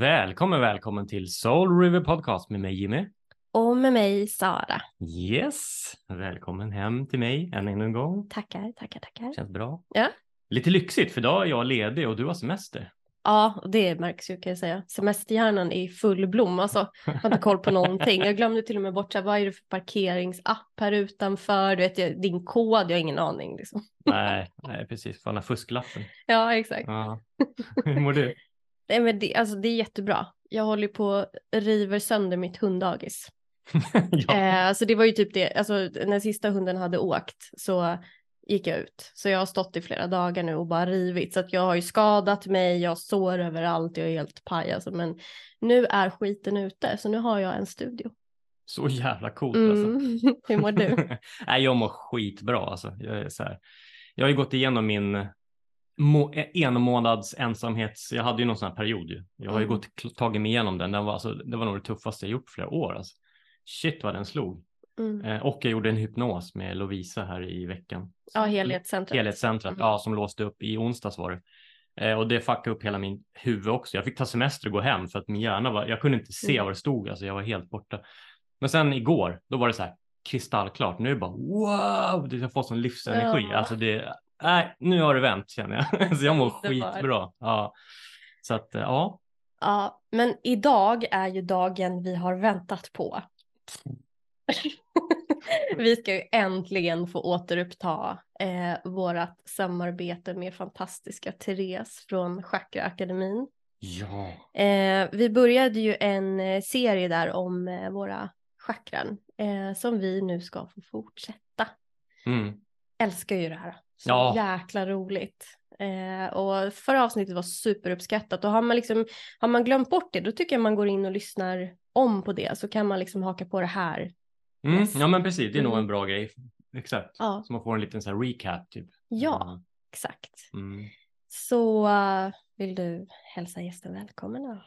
Välkommen, välkommen till Soul River Podcast med mig Jimmy. Och med mig Sara. Yes, välkommen hem till mig än en gång. Tackar, tackar, tackar. Känns bra. Ja. Lite lyxigt för idag är jag ledig och du har semester. Ja, det märks ju kan jag säga. Semesterhjärnan är i full blom. Alltså, jag har inte koll på någonting. Jag glömde till och med bort så här, vad är det för parkeringsapp här utanför? Du vet, din kod, jag har ingen aning. Liksom. nej, nej, precis. Fan, fusklappen. Ja, exakt. Ja. Hur mår du? Nej, men det, alltså, det är jättebra. Jag håller på att river sönder mitt hunddagis. ja. Eh, alltså det var ju typ det, alltså när sista hunden hade åkt så gick jag ut. Så jag har stått i flera dagar nu och bara rivit. Så att jag har ju skadat mig, jag har sår överallt, jag är helt paj alltså. Men nu är skiten ute, så nu har jag en studio. Så jävla coolt alltså. Mm. Hur mår du? nej, jag mår skitbra alltså. Jag, är så här. jag har ju gått igenom min må, en månads ensamhets, jag hade ju någon sån här period ju. Jag har ju Mm. gått, tagit mig igenom den. den var, alltså, det var nog det tuffaste jag gjort på flera år. Alltså. Shit vad den slog. Mm. Eh, och jag gjorde en hypnos med Lovisa här i veckan. Ja, helhetscentret. Helhetscentret, Mm. ja som låste upp i onsdags var det. Eh, och det fuckade upp hela min huvud också. Jag fick ta semester och gå hem för att min hjärna var, jag kunde inte se Mm. vad det stod, alltså jag var helt borta. Men sen igår, då var det så här kristallklart. Nu är det bara wow, det- jag får sån livsenergi. Ja. Alltså det, nej, nu har det vänt känner jag. så jag mår skitbra. Ja. Så att eh, ja, Ja, men idag är ju dagen vi har väntat på. vi ska ju äntligen få återuppta eh, vårt samarbete med fantastiska Therese från Chakraakademin. ja, Eh, vi började ju en eh, serie där om eh, våra chakran eh, som vi nu ska få fortsätta. mm. Älskar ju det här. Så Ja. jäkla roligt. Eh, och förra avsnittet var superuppskattat och har man, liksom, har man glömt bort det då tycker jag man går in och lyssnar om på det så kan man liksom haka på det här. Mm. Yes. ja men precis, det är nog Mm. en bra grej. Exakt, Ja, så man får en liten så recap typ. ja exakt. Mm. Så eh, vill du hälsa gästen välkommen då?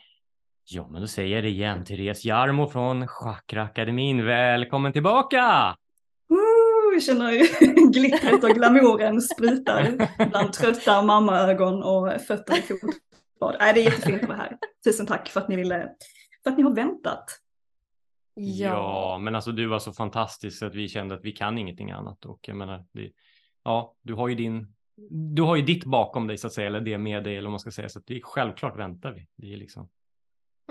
Ja, men då säger jag det igen. Therese Jarmo från Chakraakademin. Välkommen tillbaka! Woo, jag känner glittret och glamouren sprutar bland trötta mammaögon och fötter i fotbad. Nej, det är jättefint att vara här. Tusen tack för att ni ville, för att ni har väntat. Ja. men alltså du var så fantastisk att vi kände att vi kan ingenting annat. Och jag menar, det, ja, du har ju din, du har ju ditt bakom dig så att säga, eller det med dig eller vad man ska säga. Så att det är självklart väntar vi. Det är liksom,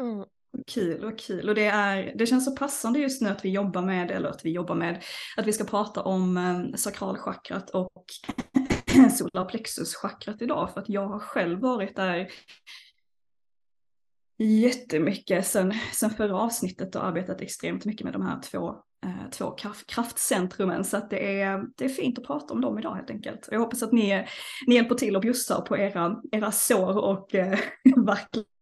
Mm. Kul och kul. Och det, är, det känns så passande just nu att vi jobbar med, eller att vi jobbar med, att vi ska prata om eh, sakralchakrat och solarplexuschakrat idag. För att jag har själv varit där jättemycket sen, sen förra avsnittet och arbetat extremt mycket med de här två, eh, två kraft, kraftcentrumen. Så att det, är, det är fint att prata om dem idag helt enkelt. Och jag hoppas att ni, ni hjälper till och bjussar på era, era sår och eh,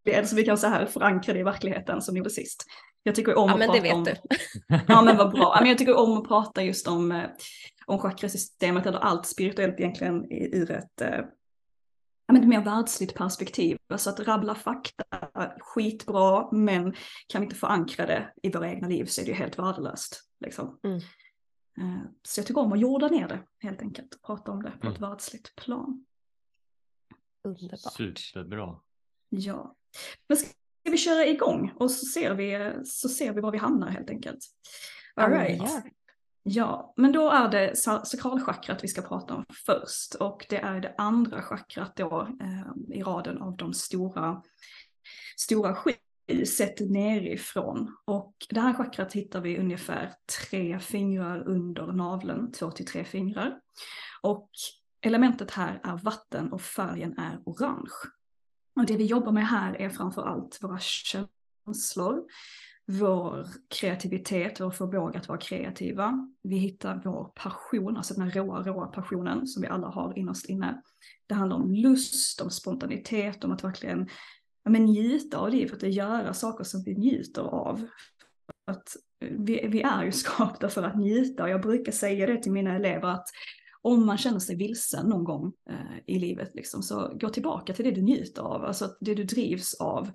verklighet. Så vi kan så här förankra det i verkligheten som ni gjorde sist. Jag tycker om Ja, att men det prata om... vet du. Ja men vad bra. Men jag tycker om att prata just om, eh, om chakrasystemet eller allt spirituellt egentligen i- ur ett, eh, ja, men ett mer världsligt perspektiv. Alltså att rabbla fakta, skitbra, men kan vi inte förankra det i våra egna liv så är det ju helt värdelöst. Liksom. Mm. Eh, Så jag tycker om att jorda ner det helt enkelt, och prata om det på Mm. ett världsligt plan. Underbart. superbra. Ja. Men ska vi köra igång och så ser vi, så ser vi var vi hamnar helt enkelt. All det right. vi. Ja, men då är det sa- sakralchakrat vi ska prata om först och det är det andra chakrat då eh, i raden av de stora, stora sju sett nerifrån. Och det här chakrat hittar vi ungefär tre fingrar under naveln, två till tre fingrar. Och elementet här är vatten och färgen är orange. Och det vi jobbar med här är framför allt våra känslor, vår kreativitet, vår förmåga att vara kreativa. Vi hittar vår passion, alltså den här råa, råa passionen som vi alla har innerst inne. Det handlar om lust, om spontanitet, om att verkligen ja, men njuta av livet och göra saker som vi njuter av. Att vi, vi är ju skapta för att njuta och jag brukar säga det till mina elever att om man känner sig vilsen någon gång eh, i livet liksom, så gå tillbaka till det du njuter av, alltså det du drivs av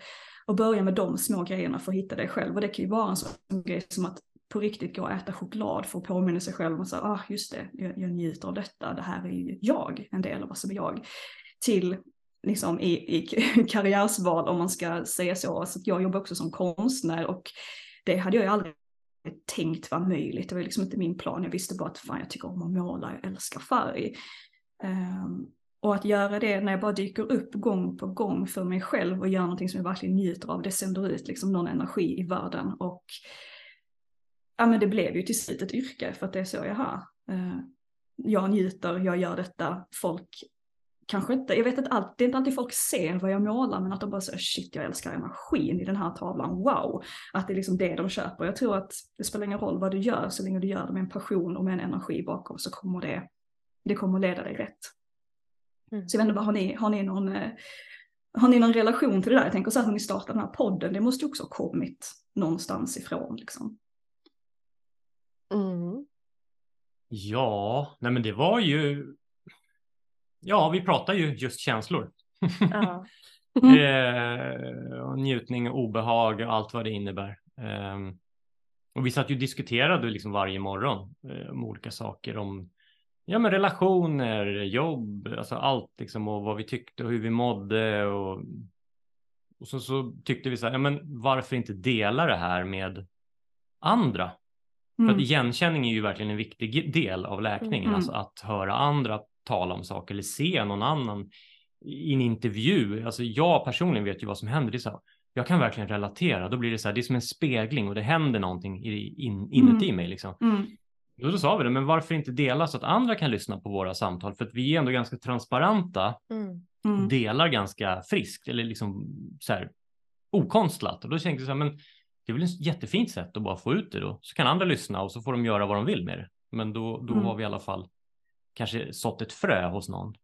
och börja med de små grejerna för att hitta dig själv. Och det kan ju vara en sån grej som att på riktigt gå och äta choklad för att påminna sig själv om att ah, just det, jag, jag njuter av detta, det här är ju jag, en del av vad som är jag. Till liksom i, i karriärsval om man ska säga så. Så jag jobbar också som konstnär och det hade jag ju aldrig tänkt var möjligt. Det var liksom inte min plan. Jag visste bara att fan jag tycker om att måla, jag älskar färg. Um, och att göra det när jag bara dyker upp gång på gång för mig själv och gör någonting som jag verkligen njuter av, det sänder ut liksom någon energi i världen. Och ja men det blev ju till slut ett yrke för att det är så jag har. Uh, ehm, jag njuter, jag gör detta, folk kanske inte, jag vet inte allt, det är inte alltid folk ser vad jag målar men att de bara säger shit jag älskar energin i den här tavlan, wow. Att det är liksom det de köper. Jag tror att det spelar ingen roll vad du gör så länge du gör det med en passion och med en energi bakom så kommer det, det kommer leda dig rätt. Mm. Så jag vet inte, har ni, har ni någon eh, har ni någon relation till det där? Jag tänker så här, när ni startade den här podden, det måste ju också ha kommit någonstans ifrån liksom. Mm. Ja, nej men det var ju Ja, vi pratar ju just känslor. Ja. Mm. eh, njutning, obehag och allt vad det innebär. Eh, och vi satt ju och diskuterade liksom varje morgon eh, om olika saker om ja, men relationer, jobb, alltså allt liksom och vad vi tyckte och hur vi mådde och, och så, så tyckte vi så här, ja, men varför inte dela det här med andra? Mm. För att mm. igenkänning är ju verkligen en viktig del av läkningen, mm. alltså att höra andra tala om saker eller se någon annan i en intervju. Alltså jag personligen vet ju vad som händer. Det är så här, jag kan verkligen relatera. Då blir det så här, det är som en spegling och det händer någonting in, inuti mm. mig. Liksom. Mm. Och då sa vi det, men varför inte dela så att andra kan lyssna på våra samtal? För att vi är ändå ganska transparenta, mm. mm. delar ganska friskt eller liksom så här okonstlat. Och då tänkte jag så här, men det är väl ett jättefint sätt att bara få ut det då. Så kan andra lyssna och så får de göra vad de vill med det. Men då, då mm. har vi i alla fall kanske sått ett frö hos någon.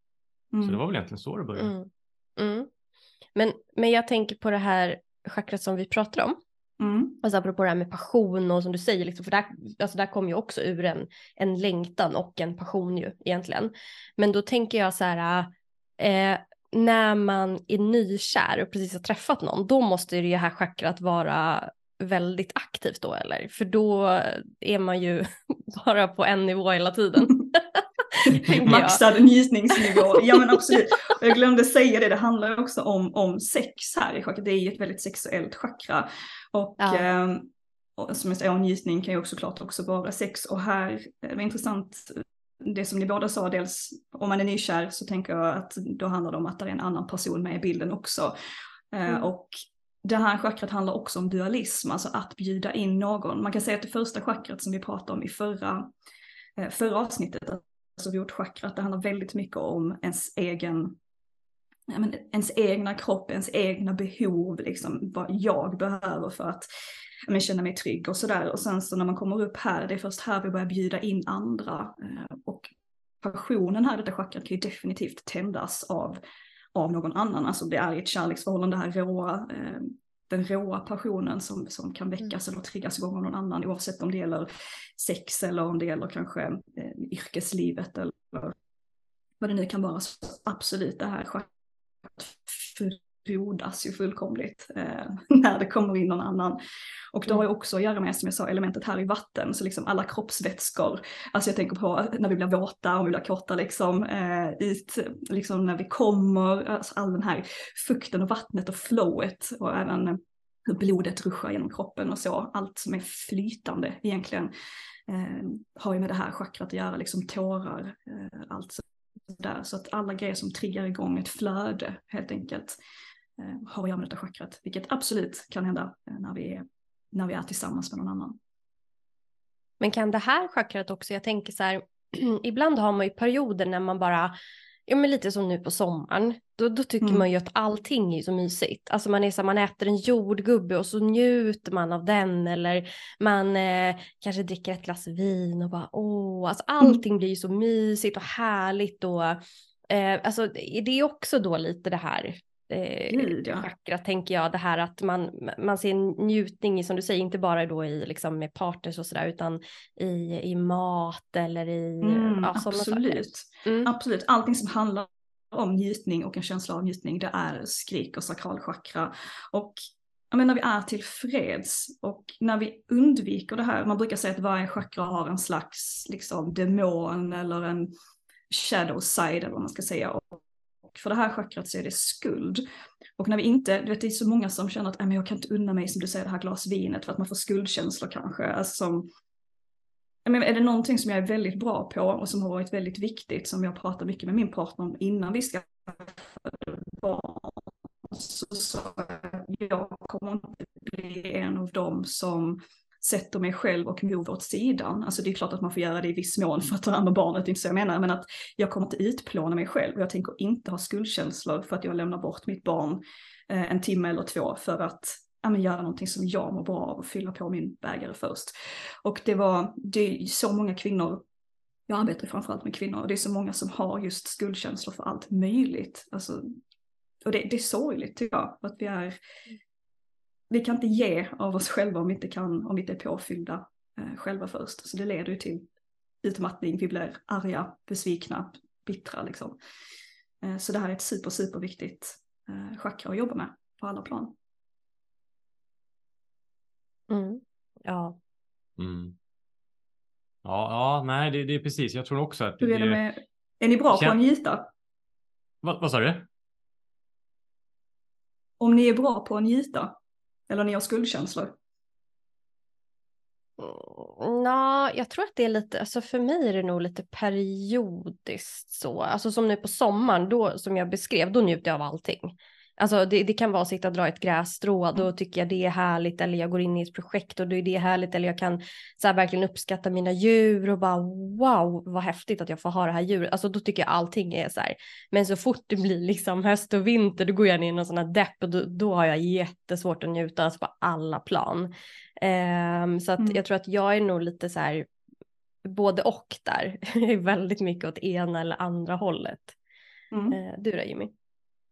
Mm. Så det var väl egentligen så det började. Mm. Mm. Men, men jag tänker på det här chakrat som vi pratar om. Mm. Alltså apropå det här med passion och som du säger, liksom, för där, alltså där kommer ju också ur en, en längtan och en passion ju egentligen. Men då tänker jag så här, eh, när man är nykär och precis har träffat någon, då måste det här chakrat vara väldigt aktivt då eller? För då är man ju bara på en nivå hela tiden. Maxad njutningsnivå. Ja men absolut. Och jag glömde säga det, det handlar också om, om sex här i chakrat. Det är ju ett väldigt sexuellt chakra. Och, ja. eh, och som jag säger, njutning kan ju också klart också vara sex. Och här, det var intressant det som ni båda sa, dels om man är nykär så tänker jag att då handlar det om att det är en annan person med i bilden också. Eh, mm. Och det här chakrat handlar också om dualism, alltså att bjuda in någon. Man kan säga att det första chakrat som vi pratade om i förra, eh, förra avsnittet, alltså rotchakrat, det handlar väldigt mycket om ens egen men, ens egna kropp, ens egna behov, liksom vad jag behöver för att men, känna mig trygg och sådär. Och sen så när man kommer upp här, det är först här vi börjar bjuda in andra. Eh, och passionen här, detta chakrat kan ju definitivt tändas av, av någon annan. Alltså det är i ett kärleksförhållande, det här råa, eh, den råa passionen som, som kan väckas mm. eller triggas igång av någon annan oavsett om det gäller sex eller om det gäller kanske eh, yrkeslivet eller vad det nu kan vara. Så absolut det här frodas ju fullkomligt eh, när det kommer in någon annan. Och det har ju mm. också att göra med, som jag sa, elementet här i vatten, så liksom alla kroppsvätskor. Alltså jag tänker på när vi blir våta, och vi blir korta liksom, eh, ut, liksom när vi kommer, alltså all den här fukten och vattnet och flowet och även hur blodet ruschar genom kroppen och så, allt som är flytande egentligen eh, har ju med det här chakrat att göra, liksom tårar, eh, allt där. Så att alla grejer som triggar igång ett flöde helt enkelt eh, har att göra med detta chakrat. Vilket absolut kan hända eh, när vi, är, när vi är tillsammans med någon annan. Men kan det här chakrat också, jag tänker så här, ibland har man ju perioder när man bara ja men lite som nu på sommaren, då, då tycker mm. man ju att allting är så mysigt. Alltså man är så man äter en jordgubbe och så njuter man av den eller man eh, kanske dricker ett glas vin och bara åh, alltså mm. allting mm. blir ju så mysigt och härligt och eh, alltså det är också då lite det här eh, Gud, ja. vackra tänker jag. Det här att man, man ser njutning i, som du säger, inte bara då i liksom med partners och sådär, utan i, i mat eller i mm, ja, Absolut. Mm. Absolut, allting som handlar om njutning och en känsla av njutning, det är skrik och sakralchakra. Och jag menar, när vi är tillfreds och när vi undviker det här, man brukar säga att varje chakra har en slags liksom, demon eller en shadow side eller vad man ska säga. Och och för det här chakrat så är det skuld. Och när vi inte, du vet det är så många som känner att äh, men jag kan inte unna mig som du säger det här glas vinet för att man får skuldkänslor kanske. Alltså som, men är det någonting som jag är väldigt bra på och som har varit väldigt viktigt som jag pratar mycket med min partner om innan vi skaffade barn så sa jag jag kommer inte bli en av dem som sätter mig själv och move åt sidan. Alltså det är klart att man får göra det i viss mån för att ta hand om barnet, inte så jag menar, men att jag kommer inte utplåna mig själv. Och Jag tänker inte ha skuldkänslor för att jag lämnar bort mitt barn eh, en timme eller två för att ja, men göra någonting som jag mår bra av och fylla på min bägare först. Och det var, det är så många kvinnor, jag arbetar framförallt med kvinnor, och det är så många som har just skuldkänslor för allt möjligt. Alltså, och det, det är sorgligt tycker jag, att vi är vi kan inte ge av oss själva om vi inte, kan, om vi inte är påfyllda eh, själva först. Så det leder ju till utmattning, vi blir arga, besvikna, bittra liksom. Eh, så det här är ett super, super viktigt eh, chakra att jobba med på alla plan. Mm. Ja. Mm. Ja, ja, nej, det, det, är precis. Jag tror också att... Hur är det med... Är ni bra Kän... på att njuta? Vad, vad sa du? Om ni är bra på att njuta? Eller ni har skuldkänslor? Mm, jag tror att det är lite, alltså för mig är det nog lite periodiskt så. Alltså som nu på sommaren, då som jag beskrev, då njuter jag av allting. Alltså det, det, kan vara att sitta och dra ett grässtrå, då mm. tycker jag det är härligt, eller jag går in i ett projekt och då är det härligt, eller jag kan så här, verkligen uppskatta mina djur och bara wow, vad häftigt att jag får ha det här djuret. Alltså då tycker jag allting är så här. Men så fort det blir liksom höst och vinter, då går jag ner i någon sån här depp och då, då har jag jättesvårt att njuta, alltså på alla plan. Um, så att mm. jag tror att jag är nog lite så här, både och där, jag är väldigt mycket åt ena eller andra hållet. Mm. Uh, du då Jimmy?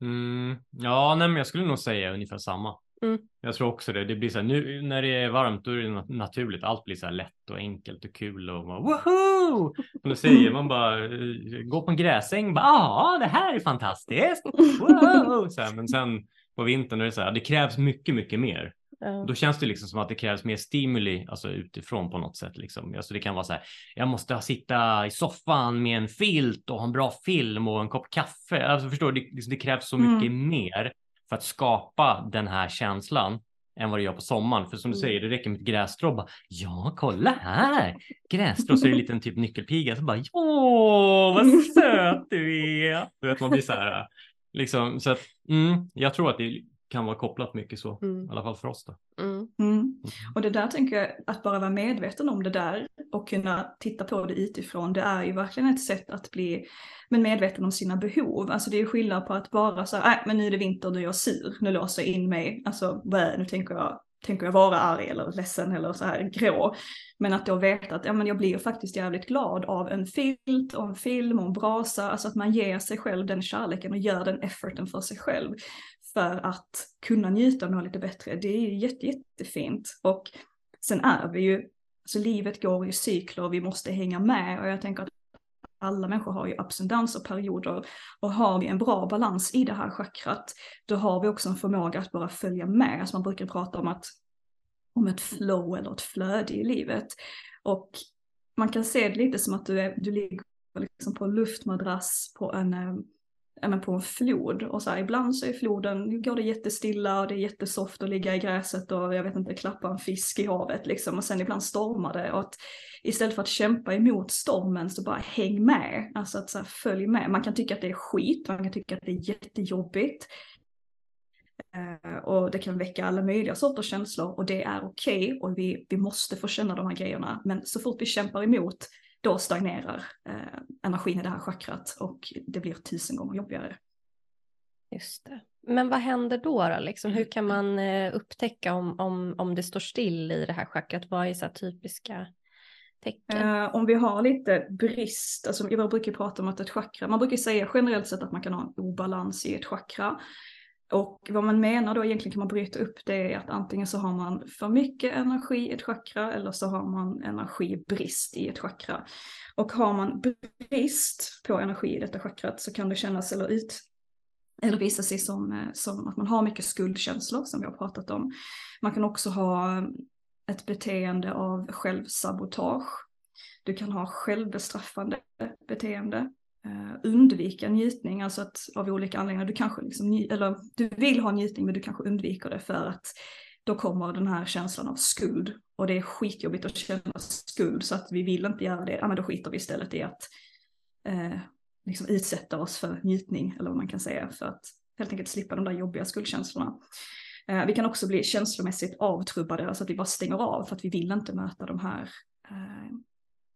Mm, ja, nej, men jag skulle nog säga ungefär samma. Mm. Jag tror också det. Det blir så här, nu när det är varmt, då är det naturligt. Allt blir så här lätt och enkelt och kul och bara woho! Som du säger, man bara eh, går på en gräsäng, bara ja, det här är fantastiskt. Wow! Så här, men sen på vintern är det så här, det krävs mycket, mycket mer. Ja. Då känns det liksom som att det krävs mer stimuli, alltså utifrån på något sätt. Liksom. Alltså det kan vara så här, jag måste sitta i soffan med en filt och ha en bra film och en kopp kaffe. Alltså förstår du, det, liksom, det krävs så mycket mm. mer för att skapa den här känslan än vad det gör på sommaren. För som du mm. säger, det räcker med ett grässtrå. Bara, ja, kolla här! Grässtrå, så är det en liten typ nyckelpiga. Så bara, åh, vad söt du är! Du vet, man blir så här, liksom, så att, mm, jag tror att det kan vara kopplat mycket så, mm. i alla fall för oss. Då. Mm. mm. Mm. Och det där tänker jag, att bara vara medveten om det där och kunna titta på det utifrån, det är ju verkligen ett sätt att bli men medveten om sina behov. Alltså det är ju skillnad på att bara säga, nej men nu är det vinter, nu är jag sur, nu låser jag in mig, alltså nu tänker jag tänker jag vara arg eller ledsen eller så här grå. Men att då veta att ja, men jag blir faktiskt jävligt glad av en filt och en film och en brasa. Alltså att man ger sig själv den kärleken och gör den efforten för sig själv för att kunna njuta och må lite bättre. Det är ju jätte, jättefint. Och sen är vi ju, Så livet går i cykler och vi måste hänga med och jag tänker att alla människor har ju ups and downs och perioder och har vi en bra balans i det här chakrat då har vi också en förmåga att bara följa med. Alltså man brukar prata om att om ett flow eller ett flöde i livet. Och man kan se det lite som att du, är, du ligger liksom på en luftmadrass på en eh, men på en flod. Och så här, ibland så är floden, går det jättestilla och det är jättesoft att ligga i gräset och jag vet inte, klappa en fisk i havet liksom. Och sen ibland stormar det. Och att istället för att kämpa emot stormen så bara häng med, alltså att så här, följ med. Man kan tycka att det är skit, man kan tycka att det är jättejobbigt. Eh, och det kan väcka alla möjliga sorters känslor och det är okej okay, och vi, vi måste få känna de här grejerna. Men så fort vi kämpar emot då stagnerar eh, energin i det här chakrat och det blir tusen gånger jobbigare. Just det. Men vad händer då? då liksom? Hur kan man eh, upptäcka om, om, om det står still i det här chakrat? Vad är så typiska tecken? Eh, om vi har lite brist, alltså jag brukar prata om att ett chakra, man brukar säga generellt sett att man kan ha en obalans i ett chakra. Och vad man menar då egentligen kan man bryta upp det är att antingen så har man för mycket energi i ett chakra eller så har man energibrist i ett chakra. Och har man brist på energi i detta chakrat så kan det kännas eller ut eller visa sig som, eh, som att man har mycket skuldkänslor som vi har pratat om. Man kan också ha eh, ett beteende av självsabotage. Du kan ha självbestraffande beteende eh, undvika njutning, alltså att av olika anledningar, du kanske liksom, eller du vill ha njutning men du kanske undviker det för att då kommer den här känslan av skuld. Och det är skitjobbigt att känna skuld så att vi vill inte göra det, ja men då skiter vi istället i att eh, liksom utsätta oss för njutning, eller vad man kan säga, för att helt enkelt slippa de där jobbiga skuldkänslorna. Eh, vi kan också bli känslomässigt avtrubbade, alltså att vi bara stänger av för att vi vill inte möta de här eh,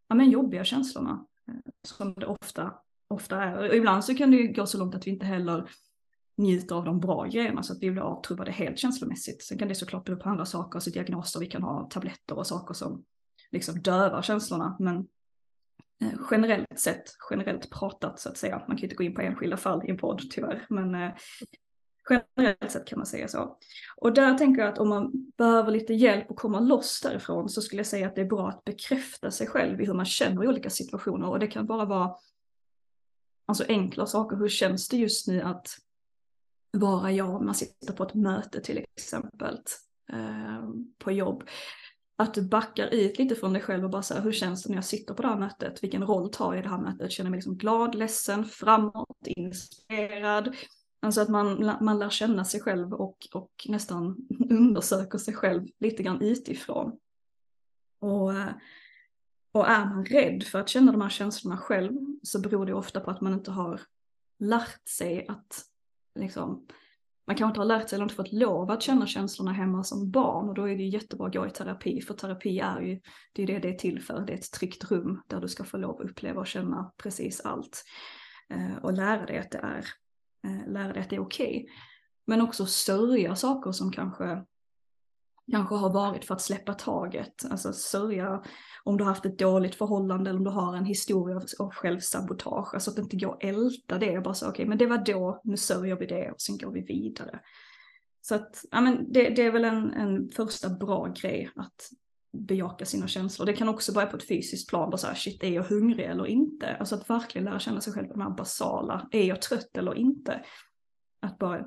ja, men jobbiga känslorna eh, som det ofta, ofta är. Och ibland så kan det ju gå så långt att vi inte heller njuter av de bra grejerna så att vi blir avtrubbade helt känslomässigt. Sen kan det såklart bero på andra saker, alltså diagnoser, vi kan ha tabletter och saker som liksom dövar känslorna. Men eh, generellt sett, generellt pratat så att säga, man kan ju inte gå in på enskilda fall i en podd tyvärr, men eh, generellt sett kan man säga så. Och där tänker jag att om man behöver lite hjälp att komma loss därifrån så skulle jag säga att det är bra att bekräfta sig själv i hur man känner i olika situationer och det kan bara vara alltså enkla saker. Hur känns det just nu att vara jag man sitter på ett möte till exempel eh, på jobb. Att du backar ut lite från dig själv och bara säger hur känns det när jag sitter på det här mötet? Vilken roll tar jag i det här mötet? Känner jag mig liksom glad, ledsen, framåt, inspirerad? Alltså att man, man lär känna sig själv och, och nästan undersöker sig själv lite grann utifrån. Och, eh, och är man rädd för att känna de här känslorna själv så beror det ofta på att man inte har lärt sig att liksom, man kanske inte har lärt sig eller inte fått lov att känna känslorna hemma som barn och då är det jättebra att gå i terapi för terapi är ju det, är det det är till för, det är ett tryggt rum där du ska få lov att uppleva och känna precis allt eh, och lära dig att det är, eh, lära dig att det är okej. Okay. Men också sörja saker som kanske kanske har varit för att släppa taget, alltså sörja om du har haft ett dåligt förhållande eller om du har en historia av självsabotage. Alltså att inte gå och älta det och bara säga okej okay, men det var då, nu sörjer vi det och sen går vi vidare. Så att, ja men det, det är väl en, en första bra grej att bejaka sina känslor. Det kan också börja på ett fysiskt plan, bara såhär shit är jag hungrig eller inte? Alltså att verkligen lära känna sig själv på de här basala, är jag trött eller inte? Att bara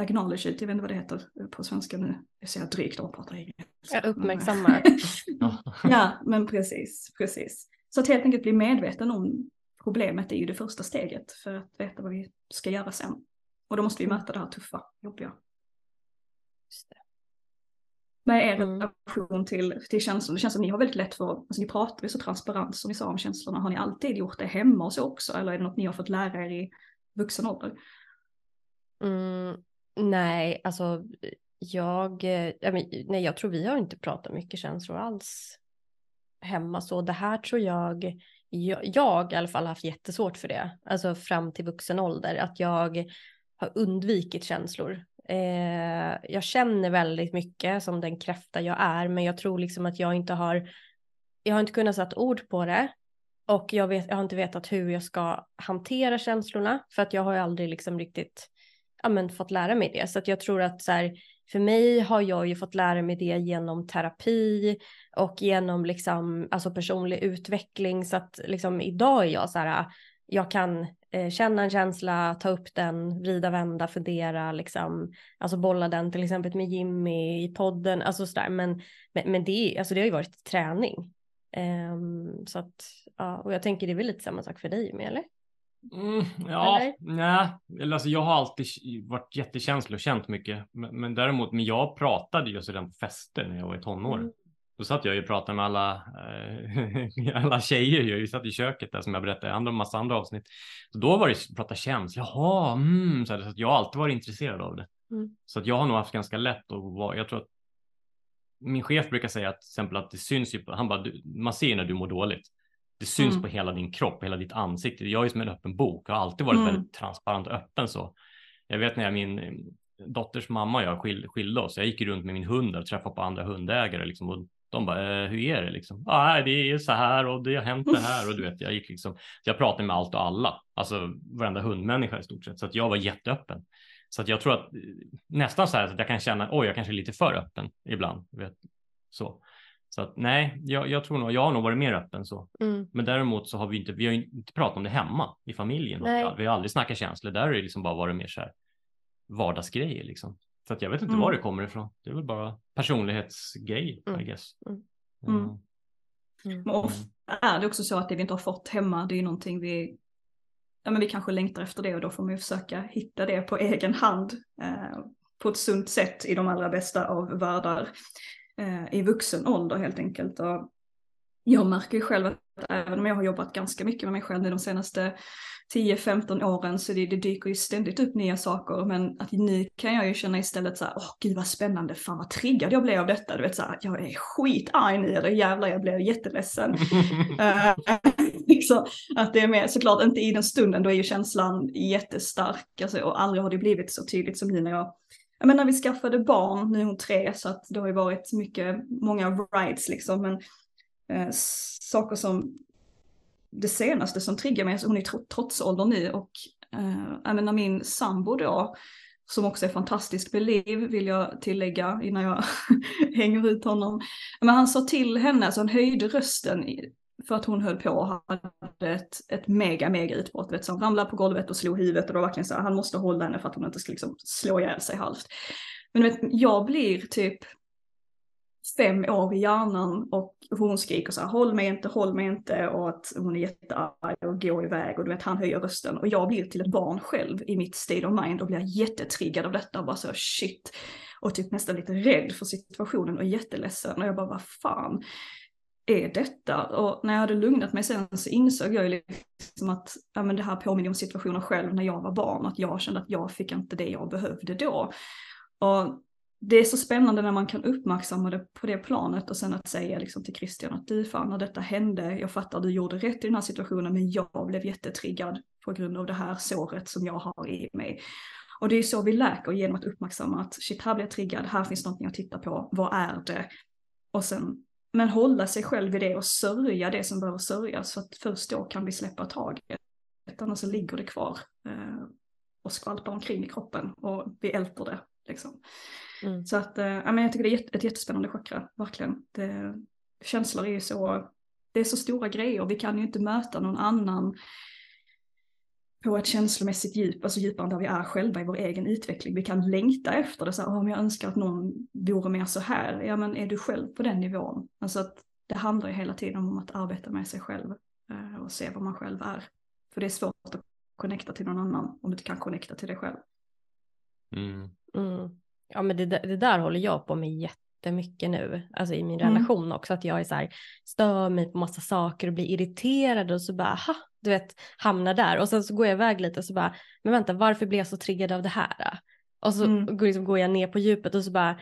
acknowledge it, jag vet inte vad det heter på svenska nu. Jag ser drygt och pratar engelska. Jag uppmärksammar. ja, men precis, precis. Så att helt enkelt bli medveten om problemet är ju det första steget för att veta vad vi ska göra sen. Och då måste vi mm. möta det här tuffa, jobbiga. Just det. Med er mm. relation till, till känslor, det känns som att ni har väldigt lätt för, alltså ni pratar ju så transparent som vi sa om känslorna, har ni alltid gjort det hemma och så också eller är det något ni har fått lära er i vuxen ålder? Mm, Nej, alltså jag, eh, nej, jag tror vi har inte pratat mycket känslor alls hemma. Så det här tror jag, jag, jag i alla fall haft jättesvårt för det. Alltså fram till vuxen ålder. Att jag har undvikit känslor. Eh, jag känner väldigt mycket som den kräfta jag är. Men jag tror liksom att jag inte har, jag har inte kunnat sätta ord på det. Och jag, vet, jag har inte vetat hur jag ska hantera känslorna. För att jag har ju aldrig liksom riktigt ja, men, fått lära mig det. Så att jag tror att så här, för mig har jag ju fått lära mig det genom terapi och genom liksom, alltså personlig utveckling. Så att liksom, idag är jag så här, jag kan eh, känna en känsla, ta upp den, vrida, vända, fundera, liksom, alltså bolla den till exempel med Jimmy i podden, alltså sådär. Men, men, men det, alltså det har ju varit träning. Um, så att, ja, och jag tänker det är väl lite samma sak för dig med, eller? Mm, ja, nej, alltså jag har alltid varit jättekänslig och mycket, men, men däremot, men jag pratade ju redan på fester när jag var i tonår. Mm. Då satt jag ju och pratade med alla, eh, alla tjejer, jag satt i köket där som jag berättade i andra, massa andra avsnitt. Så då var det att prata känslor, jaha, mm, så, att jag har alltid varit intresserad av det. Mm. Så att jag har nog haft ganska lätt att vara, jag tror att min chef brukar säga att till exempel att det syns ju, han bara, man ser när du mår dåligt. Det syns mm. på hela din kropp, hela ditt ansikte. Jag är som en öppen bok, jag har alltid varit mm. väldigt transparent och öppen så. Jag vet när jag, min eh, dotters mamma och jag skil, skilde oss, jag gick runt med min hund och träffade på andra hundägare liksom, och de bara, eh, hur är det liksom? Ah, det är så här och det har hänt det här och du vet, jag gick liksom, jag pratade med allt och alla, alltså varenda hundmänniska i stort sett, så att jag var jätteöppen. Så att jag tror att eh, nästan så här att jag kan känna, oj, jag kanske är lite för öppen ibland, vet, så. Så att nej, jag, jag, tror nog, jag har nog varit mer öppen så. Mm. Men däremot så har vi inte, vi har inte pratat om det hemma i familjen. Nej. Vi har aldrig snackat känslor, där är det liksom bara varit mer så här vardagsgrejer liksom. Så att jag vet inte mm. var det kommer ifrån. Det är väl bara personlighetsgrej, mm. I guess. Mm. Mm. mm. Men ofta är det också så att det vi inte har fått hemma, det är någonting vi ja, men vi kanske längtar efter det och då får man ju försöka hitta det på egen hand eh, på ett sunt sätt i de allra bästa av världar eh, i vuxen ålder helt enkelt. Och jag märker ju själv att även om jag har jobbat ganska mycket med mig själv de senaste 10-15 åren så det, det, dyker ju ständigt upp nya saker. Men att nu kan jag ju känna istället så här, åh gud vad spännande, fan vad triggad jag blev av detta. Du vet så här, jag är skitarg nu, eller jävlar jag blev jätteledsen. uh, liksom, att det är mer, såklart inte i den stunden, då är ju känslan jättestark. Alltså, och aldrig har det blivit så tydligt som nu när jag jag menar, när vi skaffade barn, nu är hon tre, så att det har ju varit mycket, många rides liksom, men eh, saker som det senaste som triggar mig, alltså hon är tr trotsålder nu och eh, jag menar min sambo då, som också är fantastisk med liv vill jag tillägga innan jag hänger ut honom. Men han sa till henne, alltså han höjde rösten för att hon höll på och hade ett, ett mega, mega utbrott. Vet, så han ramlade på golvet och slog huvudet och det var verkligen så här, han måste hålla henne för att hon inte ska liksom slå ihjäl sig halvt. Men vet, jag blir typ fem år i hjärnan och hon skriker så här, håll mig inte, håll mig inte och att hon är jättearg och går iväg och du vet han höjer rösten och jag blir till ett barn själv i mitt state of mind och blir jättetriggad av detta och bara så shit och typ nästan lite rädd för situationen och jätteledsen och jag bara vad fan är detta? Och när jag hade lugnat mig sen så insåg jag ju liksom att ja, men det här påminner om situationer själv när jag var barn, att jag kände att jag fick inte det jag behövde då. Och det är så spännande när man kan uppmärksamma det på det planet och sen att säga liksom till Christian att du fan när detta hände, jag fattar du gjorde rätt i den här situationen men jag blev jättetriggad på grund av det här såret som jag har i mig. Och det är så vi läker genom att uppmärksamma att shit här blir jag triggad, här finns någonting att titta på, vad är det? Och sen, men hålla sig själv i det och sörja det som behöver sörjas för att först då kan vi släppa taget. Annars så ligger det kvar eh, och skvalpar omkring i kroppen och vi älter det liksom. Mm. Så att, äh, jag tycker det är ett jättespännande chakra, verkligen. Det, känslor är ju så, det är så stora grejer, vi kan ju inte möta någon annan på ett känslomässigt djup, alltså djupare än där vi är själva i vår egen utveckling. Vi kan längta efter det, så här, om jag önskar att någon vore mer så här, ja men är du själv på den nivån? Alltså att det handlar ju hela tiden om att arbeta med sig själv eh, och se vad man själv är. För det är svårt att connecta till någon annan om du inte kan connecta till dig själv. Mm. Mm. Ja men det, det där håller jag på med jättemycket nu, alltså i min mm. relation också, att jag är så här, stör mig på massa saker och blir irriterad och så bara, ha, du vet, hamnar där och sen så går jag iväg lite och så bara, men vänta, varför blir jag så triggad av det här? Och så mm. liksom, går jag ner på djupet och så bara,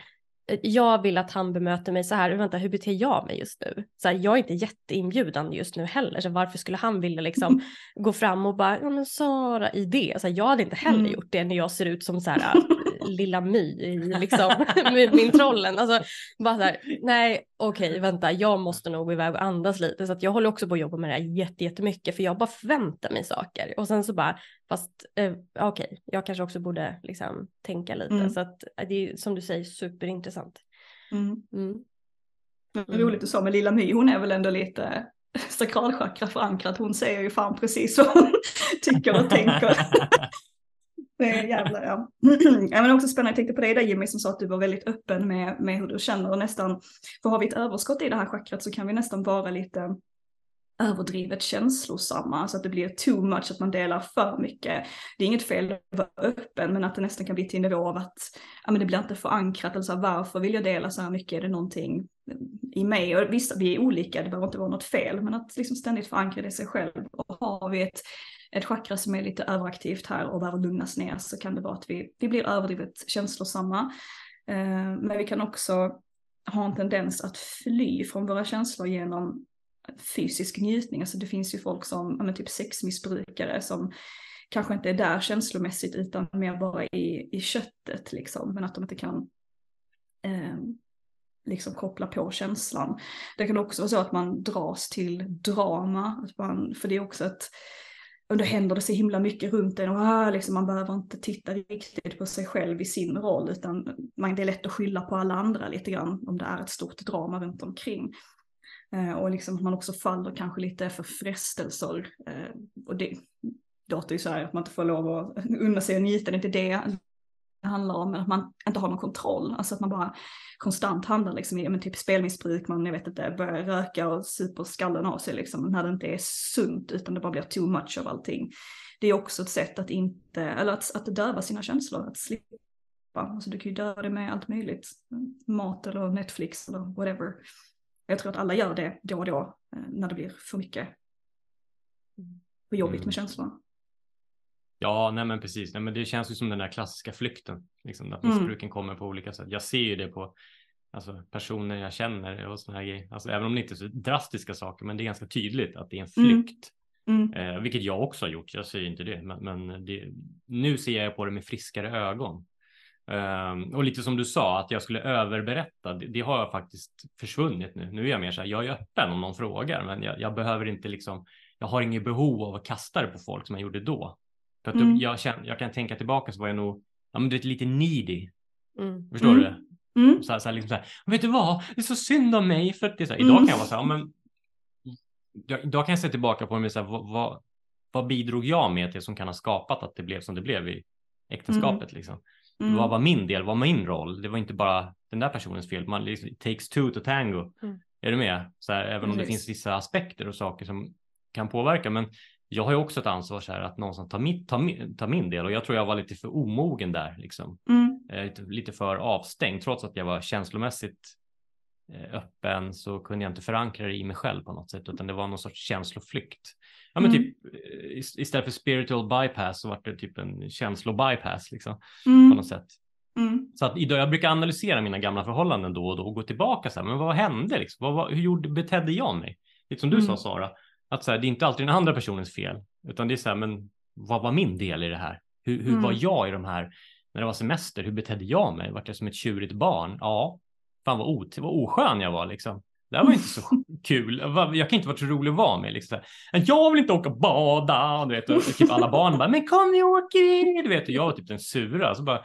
jag vill att han bemöter mig så här, vänta hur beter jag mig just nu? Så här, jag är inte jätteinbjudande just nu heller, så varför skulle han vilja liksom gå fram och bara, ja men Sara i det, så här, jag hade inte heller mm. gjort det när jag ser ut som så här lilla My i liksom min trollen. Alltså bara så här, nej okej okay, vänta jag måste nog gå iväg och andas lite så att jag håller också på att jobba med det här jättemycket för jag bara förväntar mig saker och sen så bara fast eh, okej okay, jag kanske också borde liksom tänka lite mm. så att det är som du säger superintressant. Mm. Mm. Mm. Roligt du sa med lilla My, hon är väl ändå lite sakralchakra förankrat. Hon säger ju fan precis vad hon tycker och tänker. Det är ja. ja men också spännande, jag tänkte på dig där Jimmy som sa att du var väldigt öppen med, med hur du känner och nästan, för har vi ett överskott i det här chakrat så kan vi nästan vara lite överdrivet känslosamma, så att det blir too much, att man delar för mycket. Det är inget fel att vara öppen, men att det nästan kan bli till en nivå av att ja, men det blir inte förankrat, eller så här, varför vill jag dela så här mycket, är det någonting i mig? Och visst, vi är olika, det behöver inte vara något fel, men att liksom ständigt förankra det i sig själv. Och har vi ett, ett chakra som är lite överaktivt här och behöver lugnas ner så kan det vara att vi, vi blir överdrivet känslosamma. Eh, men vi kan också ha en tendens att fly från våra känslor genom fysisk njutning. Alltså det finns ju folk som, men typ sexmissbrukare som kanske inte är där känslomässigt utan mer bara i, i köttet liksom. Men att de inte kan eh, liksom koppla på känslan. Det kan också vara så att man dras till drama, att man, för det är också ett och då händer det så himla mycket runt en och ah, liksom, man behöver inte titta riktigt på sig själv i sin roll utan man, det är lätt att skylla på alla andra lite grann om det är ett stort drama runt omkring. Eh, och liksom att man också faller kanske lite för frestelser. Eh, och det låter ju så här att man inte får lov att unna sig och njuta, det är inte det det handlar om att man inte har någon kontroll. Alltså att man bara konstant handlar liksom i men typ spelmissbruk, man jag vet inte, börjar röka och super skallen av sig liksom, när det inte är sunt utan det bara blir too much av allting. Det är också ett sätt att inte, eller att, att döva sina känslor, att slippa. Alltså du kan ju döva det med allt möjligt, mat eller Netflix eller whatever. Jag tror att alla gör det då och då eh, när det blir för mycket och jobbigt med mm. känslorna. Ja, nej men precis. Nej, men det känns ju som den där klassiska flykten, liksom, att mm. missbruken mm. kommer på olika sätt. Jag ser ju det på alltså, personer jag känner och sådana här grejer. Alltså, även om det inte är så drastiska saker, men det är ganska tydligt att det är en mm. flykt. Mm. Eh, vilket jag också har gjort, jag säger inte det, men, men det, nu ser jag på det med friskare ögon. Um, och lite som du sa, att jag skulle överberätta, det, det, har jag faktiskt försvunnit nu. Nu är jag mer så här, jag är öppen om någon frågar, men jag, jag behöver inte liksom, jag har inget behov av att kasta det på folk som jag gjorde då. För att mm. jag, känner, jag kan tänka tillbaka så var jag nog, ja men du vet, lite needy. Mm. Förstår mm. du? Mm. Så här, så här, liksom så här, vet du vad, det är så synd om mig. För att det är så här, idag kan jag vara så här, men idag kan jag se tillbaka på mig så här, vad, vad, vad bidrog jag med till som kan ha skapat att det blev som det blev i äktenskapet liksom. Mm. Vad var min del? Vad var min roll? Det var inte bara den där personens fel. Man liksom, it takes two to tango. Mm. Är du med? Så här, även om det finns vissa aspekter och saker som kan påverka. Men jag har ju också ett ansvar så här att någonstans ta min, ta, min, ta min del och jag tror jag var lite för omogen där liksom. Mm. Eh, lite, för avstängd trots att jag var känslomässigt öppen så kunde jag inte förankra det i mig själv på något sätt utan det var någon sorts känsloflykt. Ja men mm. typ eh, istället för spiritual bypass så var det typ en känslobypass liksom mm. på något sätt. Mm. Så att idag, jag brukar analysera mina gamla förhållanden då och då och gå tillbaka så här, men vad hände liksom? Vad, vad, hur gjorde, betedde jag mig? Lite som du sa mm. Sara, att så här, det är inte alltid den andra personens fel, utan det är så här, men vad var min del i det här? Hur, hur mm. var jag i de här, när det var semester, hur betedde jag mig? Vart jag som ett tjurigt barn? Ja, fan vad, ot, vad oskön jag var liksom. Det här var inte så kul. Jag kan inte vara så rolig att vara med. Liksom. Jag vill inte åka och bada. Du vet, och typ alla barn bara, men kom vi åker. Du vet, och jag var typ den sura. Så bara,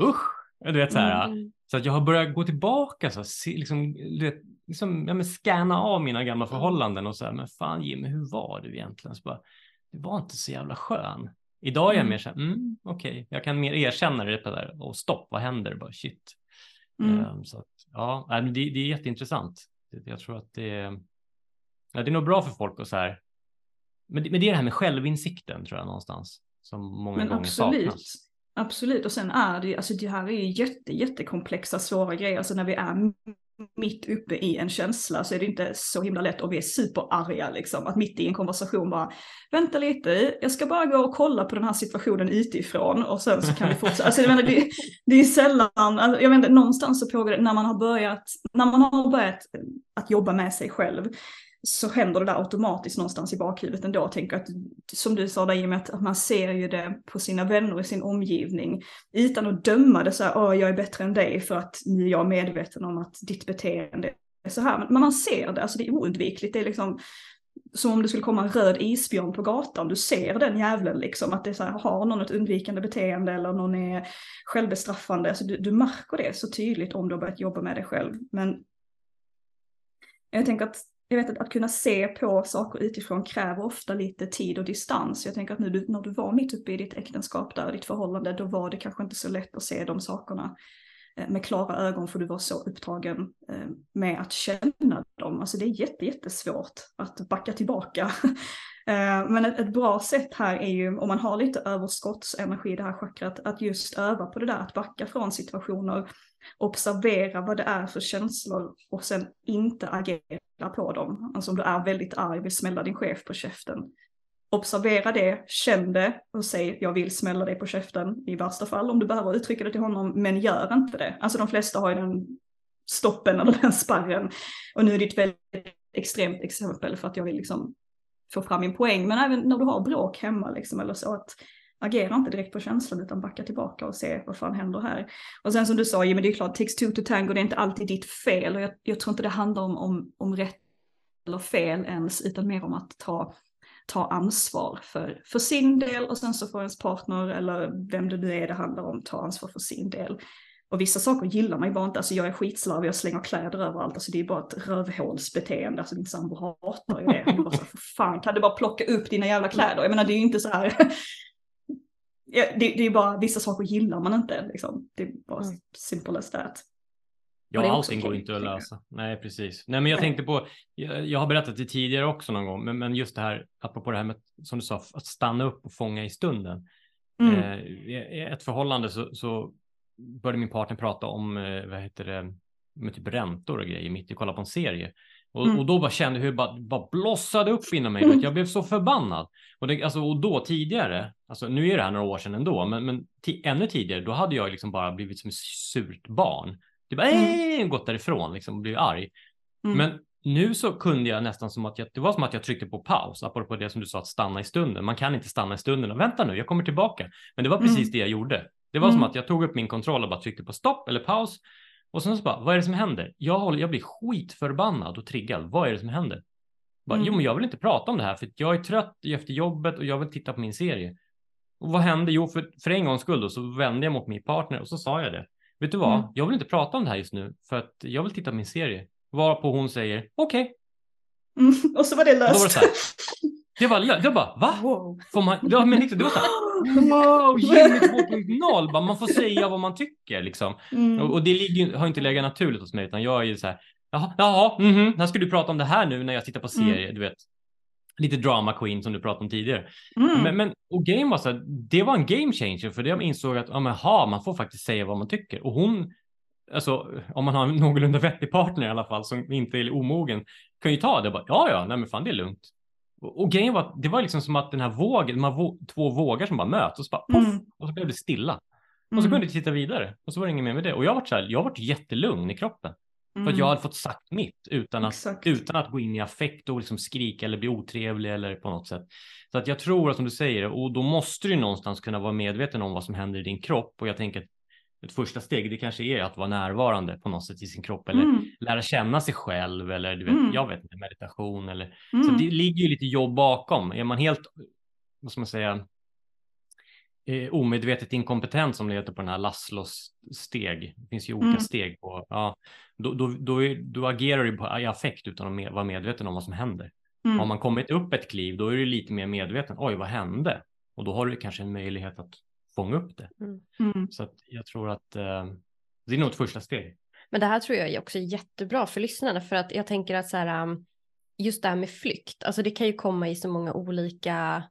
usch. Du vet, så, här, mm. så att jag har börjat gå tillbaka, så, liksom, du vet, liksom, ja, men scanna av mina gamla förhållanden och så här, men fan Jimmy, hur var du egentligen? Så bara, det var inte så jävla skön. Idag är jag mm. mer så här, mm, okej, okay. jag kan mer erkänna det på där och stopp, vad händer? Bara shit. Mm. Um, så att, ja, det, det är jätteintressant. Jag tror att det är, ja, det är nog bra för folk att så här, men det, men det är det här med självinsikten tror jag någonstans som många men gånger absolut. saknas. Absolut, och sen är det alltså det här är ju jätte, jättekomplexa, svåra grejer, alltså när vi är mitt uppe i en känsla så är det inte så himla lätt och vi är superarga liksom. Att mitt i en konversation bara, vänta lite, jag ska bara gå och kolla på den här situationen utifrån och sen så kan vi fortsätta. Alltså, jag menar, det, det är sällan, alltså, jag vet inte, någonstans så pågår det när man har börjat, när man har börjat att jobba med sig själv så händer det där automatiskt någonstans i bakhuvudet ändå. Jag tänker att, som du sa där i och med att man ser ju det på sina vänner i sin omgivning utan att döma det så här, åh jag är bättre än dig för att nu är jag medveten om att ditt beteende är så här. Men man ser det, alltså det är oundvikligt. Det är liksom som om det skulle komma en röd isbjörn på gatan. Du ser den jävlen liksom, att det är så här, har någon ett undvikande beteende eller någon är självbestraffande. Alltså du, du märker det så tydligt om du har börjat jobba med det själv. Men jag tänker att jag vet att, att kunna se på saker utifrån kräver ofta lite tid och distans. Jag tänker att nu när du var mitt uppe i ditt äktenskap där, ditt förhållande, då var det kanske inte så lätt att se de sakerna eh, med klara ögon för du var så upptagen eh, med att känna dem. Alltså det är jätte, jättesvårt att backa tillbaka. Eh, men ett, ett, bra sätt här är ju om man har lite överskottsenergi i det här chakrat, att just öva på det där, att backa från situationer observera vad det är för känslor och sen inte agera på dem. Alltså om du är väldigt arg, vill smälla din chef på käften. Observera det, känn det och säg jag vill smälla dig på käften i värsta fall om du behöver uttrycka det till honom, men gör inte det. Alltså de flesta har ju den stoppen eller den sparren. Och nu är det ett väldigt extremt exempel för att jag vill liksom få fram min poäng. Men även när du har bråk hemma liksom, eller så att agera inte direkt på känslan utan backa tillbaka och se vad fan händer här. Och sen som du sa Jimmy, det är klart, takes two to tango, det är inte alltid ditt fel och jag, jag tror inte det handlar om, om, om rätt eller fel ens, utan mer om att ta, ta ansvar för, för sin del och sen så får ens partner eller vem det nu är det handlar om ta ansvar för sin del. Och vissa saker gillar man ju bara inte, alltså jag är skitslarvig, jag slänger kläder överallt, alltså det är bara ett rövhålsbeteende, alltså min sambo hatar ju det. Han bara så, för fan kan du bara plocka upp dina jävla kläder? Jag menar det är ju inte så här, ja, det, det är ju bara vissa saker gillar man inte liksom. Det är bara Mm. simple as that. Ja, allting går inte att lösa. Nej, precis. Nej, men jag tänkte på, jag, jag har berättat det tidigare också någon gång, men, men just det här, apropå det här med, som du sa, att stanna upp och fånga i stunden. Mm. Eh, i ett förhållande så, så började min partner prata om, eh, vad heter det, med typ räntor och grejer mitt i kolla på en serie. Och, Mm. och då bara kände jag hur det bara, bara blossade upp inom mig. vet, Jag blev så förbannad. Och, det, alltså, och då tidigare, alltså nu är det här några år sedan ändå, men, men ännu tidigare, då hade jag liksom bara blivit som ett surt barn. Det bara, Mm. gått därifrån liksom och blivit arg. Mm. Men nu så kunde jag nästan som att jag, det var som att jag tryckte på paus, apropå det som du sa att stanna i stunden. Man kan inte stanna i stunden och vänta nu, jag kommer tillbaka. Men det var precis Mm. det jag gjorde. Det var som Mm. att jag tog upp min kontroll och bara tryckte på stopp eller paus. Och sen så bara, vad är det som händer? Jag, håller, jag blir skitförbannad och triggad. Vad är det som händer? Bara, Mm. Jo, men jag vill inte prata om det här för jag är trött efter jobbet och jag vill titta på min serie. Och vad hände? Jo, för, för en gångs skull då, så vände jag mot min partner och så sa jag det. Vet du vad? Mm. Jag vill inte prata om det här just nu för att jag vill titta på min serie. Varpå hon säger okej. Mm. Och så var det då var det löst. så här. Det var, var bara, va? Wow. Får man, ja, men liksom, det var så här, wow, Jimmy 2.0, bara, man får säga vad man tycker liksom. Mm. Och, och det ligger, har inte legat naturligt hos mig, utan jag är ju så här, jaha, jaha, mhm, här ska du prata om det här nu när jag tittar på Mm. serie, du vet. Lite drama queen som du pratade om tidigare. Mm. Men, men och game var så här, det var en game changer för det jag insåg att, ja men ha, man får faktiskt säga vad man tycker. Och hon, alltså om man har en någorlunda vettig partner i alla fall som inte är omogen, kan ju ta det bara, ja ja, nej men fan det är lugnt. Och, grejen var att det var liksom som att den här vågen, de här vå, två vågor som bara möts och så bara poff, Mm. och så blev det stilla. Och så Mm. kunde jag titta vidare och så var det inget mer med det. Och jag var så här, jag var jättelugn i kroppen. För att Mm. jag hade fått sagt mitt utan att, Exakt. utan att gå in i affekt och liksom skrika eller bli otrevlig eller på något sätt. Så att jag tror att som du säger, och då måste du någonstans kunna vara medveten om vad som händer i din kropp. Och jag tänker att ett första steg, det kanske är att vara närvarande på något sätt i sin kropp eller Mm. Lära känna sig själv eller du vet, Mm. jag vet inte, meditation eller så Mm. det ligger ju lite jobb bakom. Är man helt, vad ska man säga, eh, omedvetet inkompetent som det heter på den här Laszlos steg. Det finns ju olika Mm. steg på, ja, då, då, då, är, då agerar du på, i affekt utan att med, vara medveten om vad som händer. Mm. Har man kommit upp ett kliv, då är du lite mer medveten. Oj, vad hände? Och då har du kanske en möjlighet att fånga upp det. Mm. Så att jag tror att eh, det är nog ett första steg. Men det här tror jag är också jättebra för lyssnarna för att jag tänker att så här, um, just det här med flykt, alltså det kan ju komma i så många olika,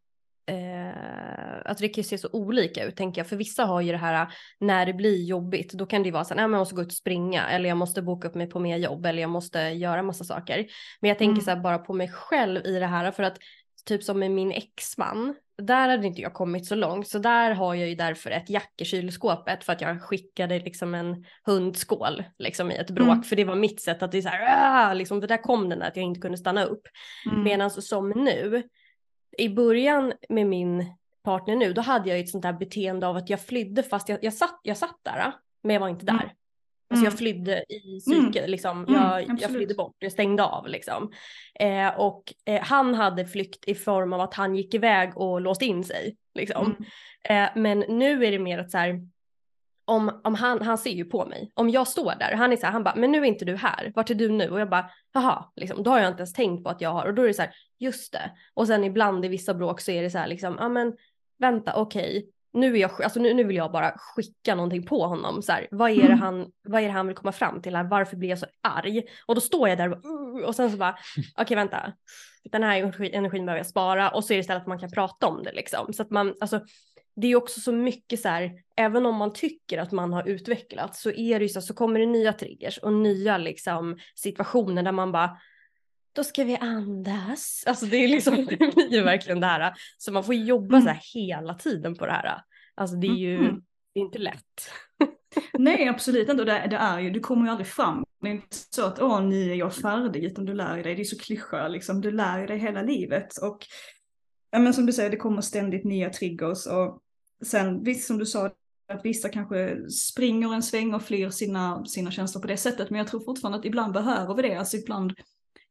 eh, alltså det kan ju se så olika ut tänker jag, för vissa har ju det här när det blir jobbigt, då kan det ju vara så här, nej men jag måste gå ut och springa eller jag måste boka upp mig på mer jobb eller jag måste göra massa saker. Men jag tänker Mm. så här bara på mig själv i det här för att typ som med min exman, där hade inte jag kommit så långt, så där har jag ju därför ett jack i kylskåpet för att jag skickade liksom en hundskål liksom i ett bråk, Mm. för det var mitt sätt att det är så här, "Ah!" liksom, för där kom den där att jag inte kunde stanna upp. Mm. Medan som nu, i början med min partner nu, då hade jag ju ett sånt där beteende av att jag flydde fast jag, jag, satt, jag satt där, men jag var inte där. Mm. Alltså jag Mm. flydde i psyket, liksom. Mm, jag, jag absolut. flydde bort, jag stängde av liksom. Eh, och eh, han hade flykt i form av att han gick iväg och låste in sig. Liksom. Mm. Eh, men nu är det mer att så här, om, om han, han ser ju på mig, om jag står där, han är så här, han bara, men nu är inte du här, vart är du nu? Och jag bara, jaha, liksom, då har jag inte ens tänkt på att jag har, och då är det så här, just det. Och sen ibland i vissa bråk så är det så här, liksom, ja men vänta, okej, nu, är jag, alltså nu, nu vill jag bara skicka någonting på honom, så här, vad, är det Mm. han, vad är han vill komma fram till här, varför blir jag så arg? Och då står jag där och, bara, "Uh", och sen så bara, okej vänta, den här energi, energin behöver jag spara, och så är det istället att man kan prata om det liksom. Så att man, alltså, det är också så mycket så här, även om man tycker att man har utvecklats så är det ju så, så kommer det nya triggers och nya liksom situationer där man bara, då ska vi andas. Alltså det är liksom, det blir ju verkligen det här. Så man får jobba så här hela tiden på det här. Alltså det är ju, Mm. det är inte lätt. Nej, absolut inte. Och det, det är ju, du kommer ju aldrig fram. Det är inte så att åh, nu är jag färdig, utan du lär dig. Det är så klyscha, liksom. Du lär dig hela livet. Och ja, men som du säger, det kommer ständigt nya triggers. Och sen, visst som du sa, att vissa kanske springer en sväng och flyr sina, sina känslor på det sättet. Men jag tror fortfarande att ibland behöver vi det. Alltså ibland,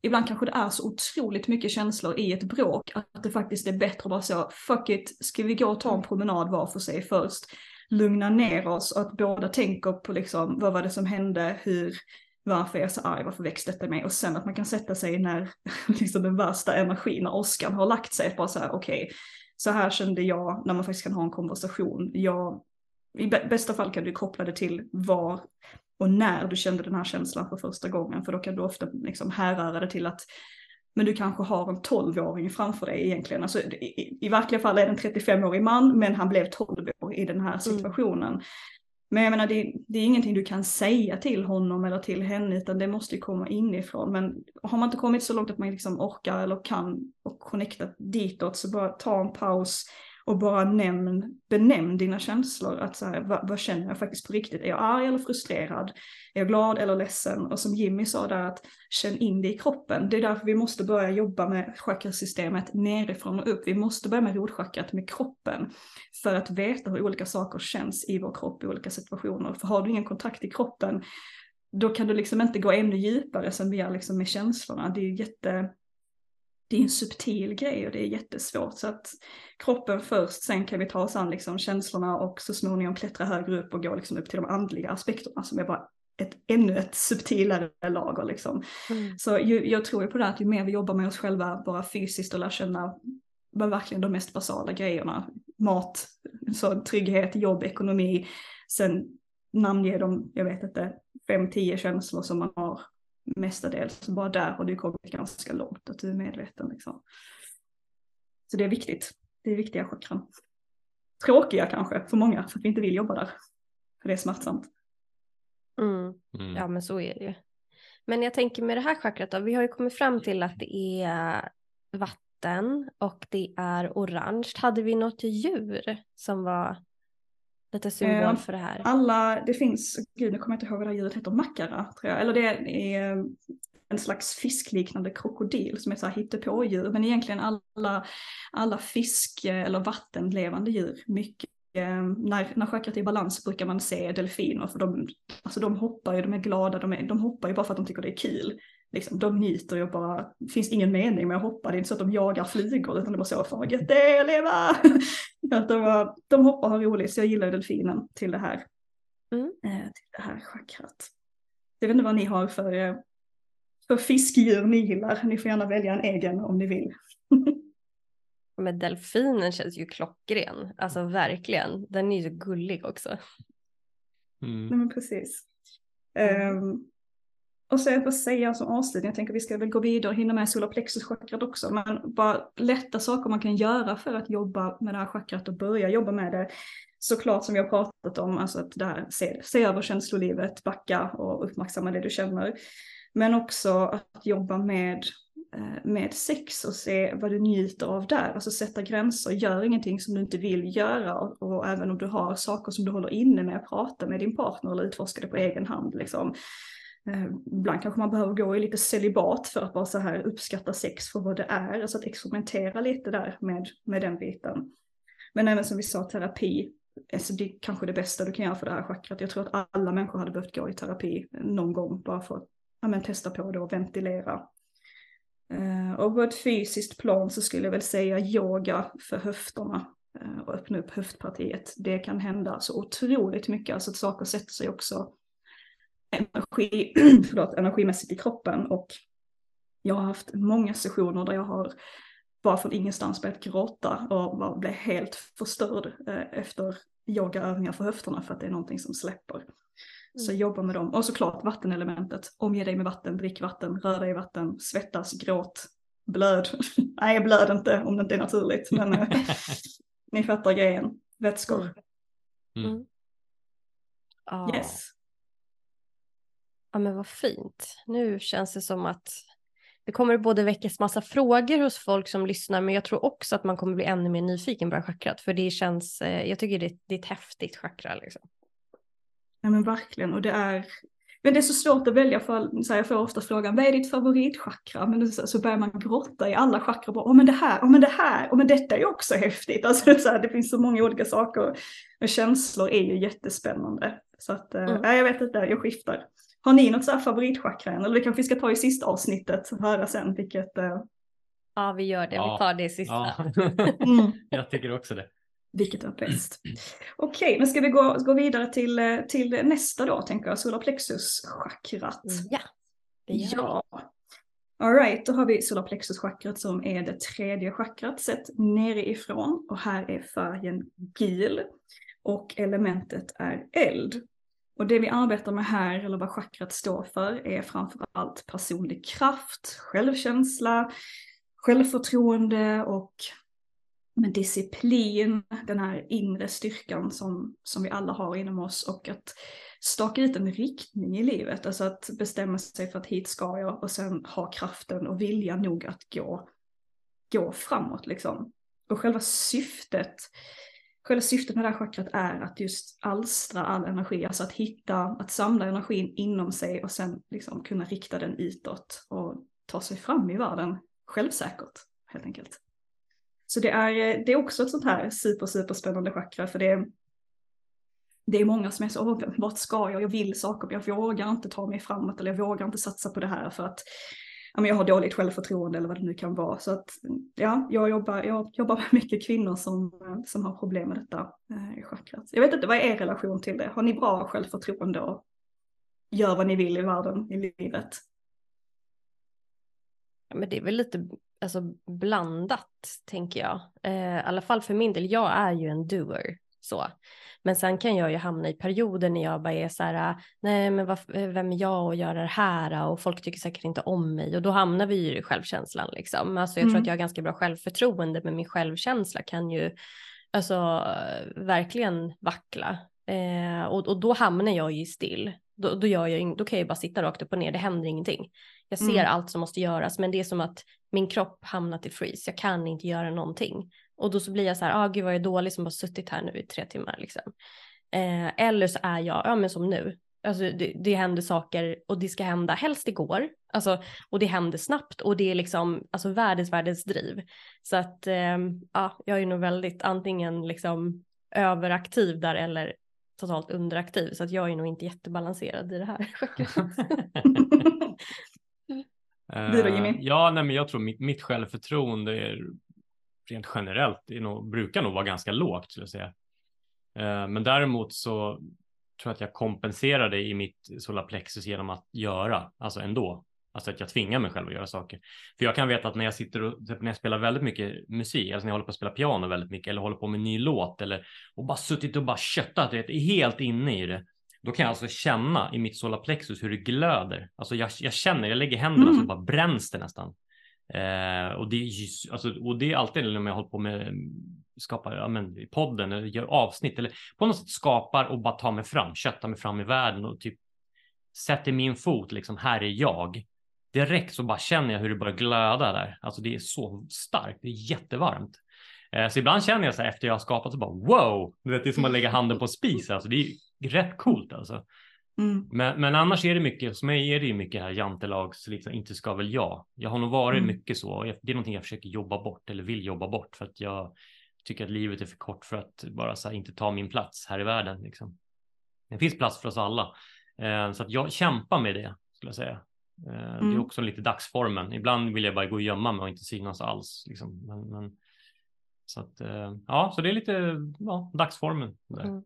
ibland kanske det är så otroligt mycket känslor i ett bråk att det faktiskt är bättre att bara så, fuck it, ska vi gå och ta en promenad var för sig först? lugna ner oss och att båda tänker på liksom, vad var det som hände, hur, varför är jag så arg, varför växte detta mig? Och sen att man kan sätta sig när liksom den värsta energin, när åskan har lagt sig, bara så här, okej, så här kände jag när man faktiskt kan ha en konversation. Jag, I bästa fall kan du koppla det till var och när du kände den här känslan för första gången. För då kan du ofta liksom härröra det till att men du kanske har en 12-åring framför dig egentligen. Alltså, i, I verkliga fall är det en 35-årig man men han blev 12 år i den här mm. situationen. Mm. Men jag menar det, det, är ingenting du kan säga till honom eller till henne utan det måste ju komma inifrån. Men har man inte kommit så långt att man liksom orkar eller kan och connecta ditåt så bara ta en paus och bara nämn, benämn dina känslor. Att så här, vad, vad, känner jag faktiskt på riktigt? Är jag arg eller frustrerad? Är jag glad eller ledsen? Och som Jimmy sa där, att känn in det i kroppen. Det är därför vi måste börja jobba med chakrasystemet nerifrån och upp. Vi måste börja med rotchakrat med kroppen. För att veta hur olika saker känns i vår kropp i olika situationer. För har du ingen kontakt i kroppen, då kan du liksom inte gå ännu djupare som vi gör liksom med känslorna. Det är ju jätte det är en subtil grej och det är jättesvårt. Så att kroppen först, sen kan vi ta oss an liksom känslorna och så småningom klättra högre upp och gå liksom upp till de andliga aspekterna som är bara ett, ännu ett subtilare lager. Liksom. Mm. Så ju, jag tror ju på det att ju mer vi jobbar med oss själva, bara fysiskt och lär känna verkligen de mest basala grejerna. Mat, så trygghet, jobb, ekonomi. Sen namnge de, jag vet inte, fem, tio känslor som man har mestadels. Bara där har du kommit ganska långt, att du är medveten. Liksom. Så det är viktigt. Det är viktiga chakran. Tråkiga kanske för många, för att vi inte vill jobba där. För det är smärtsamt. Mm. Mm. Ja men så är det ju. Men jag tänker med det här chakrat då, vi har ju kommit fram till att det är vatten och det är orange. Hade vi något djur som var lite symbol eh, för det här? Alla, det finns, gud nu kommer jag inte ihåg vad det här djuret heter, makara tror jag. Eller det är en slags fiskliknande krokodil som är så här hittepådjur. Men egentligen alla, alla fisk eller vattenlevande djur, mycket när, när chakrat är i balans brukar man se delfiner för de, alltså de hoppar ju, de är glada, de, är, de hoppar ju bara för att de tycker det är kul. Liksom, de njuter ju bara, det finns ingen mening med att hoppa, det är inte så att de jagar flygor utan det är bara så, fan vad gött det är att leva! att de, var, de hoppar och har roligt, så jag gillar delfinen till det här, mm. eh, till det här chakrat. Jag vet inte vad ni har för, eh, för fiskdjur ni gillar, ni får gärna välja en egen om ni vill. Men delfinen känns ju klockren, alltså verkligen. Den är ju så gullig också. Mm. Nej men precis. Um, och så jag får säga som avslutning, jag tänker vi ska väl gå vidare och hinna med solarplexuschakrat också, men bara lätta saker man kan göra för att jobba med det här chakrat och börja jobba med det. Såklart som vi har pratat om, alltså att det här, se, se över känslolivet, backa och uppmärksamma det du känner. Men också att jobba med, eh, med sex och se vad du njuter av där, alltså sätta gränser, gör ingenting som du inte vill göra och, och även om du har saker som du håller inne med, att prata med din partner eller utforska det på egen hand. Liksom Eh, ibland kanske man behöver gå i lite celibat för att bara så här uppskatta sex för vad det är, alltså att experimentera lite där med, med den biten. Men även som vi sa, terapi, alltså det är kanske det bästa du kan göra för det här chakrat. Jag tror att alla människor hade behövt gå i terapi någon gång bara för att ja, men, testa på det och ventilera. Eh, och på ett fysiskt plan så skulle jag väl säga yoga för höfterna eh, och öppna upp höftpartiet. Det kan hända så otroligt mycket, alltså att saker sätter sig också energi, förlåt, energimässigt i kroppen och jag har haft många sessioner där jag har bara från ingenstans börjat gråta och bara blev helt förstörd eh, efter yogaövningar för höfterna för att det är någonting som släpper. Mm. Så jobba med dem. Och såklart vattenelementet. Omge dig med vatten, drick vatten, rör dig i vatten, svettas, gråt, blöd. Nej, blöd inte om det inte är naturligt. Men eh, ni fattar grejen. Vätskor. Mm. Mm. Yes. Ja men vad fint. Nu känns det som att det kommer både väckas massa frågor hos folk som lyssnar men jag tror också att man kommer bli ännu mer nyfiken på det här chakrat för det känns, eh, jag tycker det, det är ett häftigt chakra liksom. Ja men verkligen och det är, men det är så svårt att välja för, så här, jag får ofta frågan vad är ditt favoritchakra? Men så, så börjar man grotta i alla chakra, åh men det här, åh men det här, åh men detta är ju också häftigt. Alltså, så här, det finns så många olika saker och känslor är ju jättespännande. Så att, eh, mm. jag vet inte, jag skiftar. Har ni något så här favoritchakra än? Eller det kanske vi ska ta i sista avsnittet och höra sen vilket. Uh... Ja, vi gör det. Ja. Vi tar det i sista. Ja. mm. Jag tycker också det. Vilket är bäst. Okej, okay, men ska vi gå, gå vidare till, eh, till nästa då, tänker jag, solarplexus-chakrat. Ja, det gör ja. Alright, då har vi solarplexuschakrat som är det tredje chakrat sett nerifrån och här är färgen gul och elementet är eld. Och det vi arbetar med här, eller vad chakrat står för, är framförallt personlig kraft, självkänsla, självförtroende och med disciplin, den här inre styrkan som, som vi alla har inom oss och att staka ut en riktning i livet, alltså att bestämma sig för att hit ska jag och sen ha kraften och vilja nog att gå, gå framåt liksom. Och själva syftet, själva syftet med det här chakrat är att just alstra all energi, alltså att hitta, att samla energin inom sig och sen liksom kunna rikta den utåt och ta sig fram i världen självsäkert helt enkelt. Så det är, det är också ett sånt här super, super spännande chakra för det är, det är många som är så, vart ska jag? Jag vill saker, men jag vågar inte ta mig framåt eller jag vågar inte satsa på det här för att men jag har dåligt självförtroende eller vad det nu kan vara. Så att ja, jag jobbar, jag jobbar med mycket kvinnor som, eh, som har problem med detta eh, i chakrat. Jag vet inte, vad är er relation till det? Har ni bra självförtroende och gör vad ni vill i världen, i livet? Ja, men det är väl lite alltså, blandat, tänker jag. Eh, I alla fall för min del, jag är ju en doer. Så. Men sen kan jag ju hamna i perioder när jag bara är så här, nej men vad, vem är jag att göra det här och folk tycker säkert inte om mig och då hamnar vi ju i självkänslan liksom. Alltså jag mm. tror att mm. jag har ganska bra självförtroende men min självkänsla kan ju alltså verkligen vackla eh, och, och då hamnar jag ju still. Då, då, gör jag, då kan jag ju bara sitta rakt upp och ner, det händer ingenting. Jag ser mm. allt som måste göras men det är som att min kropp hamnat i freeze, jag kan inte göra någonting. Och då så blir jag så här, ah, gud vad jag är dålig som har suttit här nu i tre timmar liksom. Eh, eller så är jag, ja men som nu, alltså det, det händer saker och det ska hända helst igår, alltså och det händer snabbt och det är liksom, alltså världens världens driv. Så att, eh, ja, jag är nog väldigt antingen liksom överaktiv där eller totalt underaktiv så att jag är nog inte jättebalanserad i det här. Du då Jimmy? Ja, nej, men jag tror mitt, mitt självförtroende är rent generellt är nog, brukar nog vara ganska lågt skulle jag säga. Eh, men däremot så tror jag att jag kompenserar det i mitt solarplexus genom att göra, alltså ändå. Alltså att jag tvingar mig själv att göra saker. För jag kan veta att när jag sitter och typ när jag spelar väldigt mycket musik, alltså när jag håller på att spela piano väldigt mycket eller håller på med en ny låt eller och bara suttit och bara köttat, det är helt inne i det. Då kan jag alltså känna i mitt solarplexus hur det glöder. Alltså jag, jag känner, jag lägger händerna mm. så bara bränns det nästan. Eh, och, det, alltså, och det är alltid när jag håller på med eh, skapar ja, men, i podden eller gör avsnitt eller på något sätt skapar och bara tar mig fram, köttar mig fram i världen och typ sätter min fot liksom här är jag. Direkt så bara känner jag hur det börjar glöda där. Alltså det är så starkt, det är jättevarmt. Eh, så ibland känner jag så här efter jag har skapat så bara wow, du vet det är som att lägga handen på spis, alltså det är rätt coolt alltså. Mm. Men, men, annars är det mycket, som mig är det ju mycket här jantelags, liksom, inte ska väl jag. Jag har nog varit mm. mycket så. Det är någonting jag försöker jobba bort eller vill jobba bort för att jag tycker att livet är för kort för att bara så här, inte ta min plats här i världen. Liksom. Det finns plats för oss alla. Eh, så att jag kämpar med det skulle jag säga. Eh, mm. Det är mm. också lite dagsformen. Ibland vill jag bara gå och gömma mig och inte synas alls. Liksom. Men, men, så att, eh, ja, så det är lite ja, dagsformen. Där.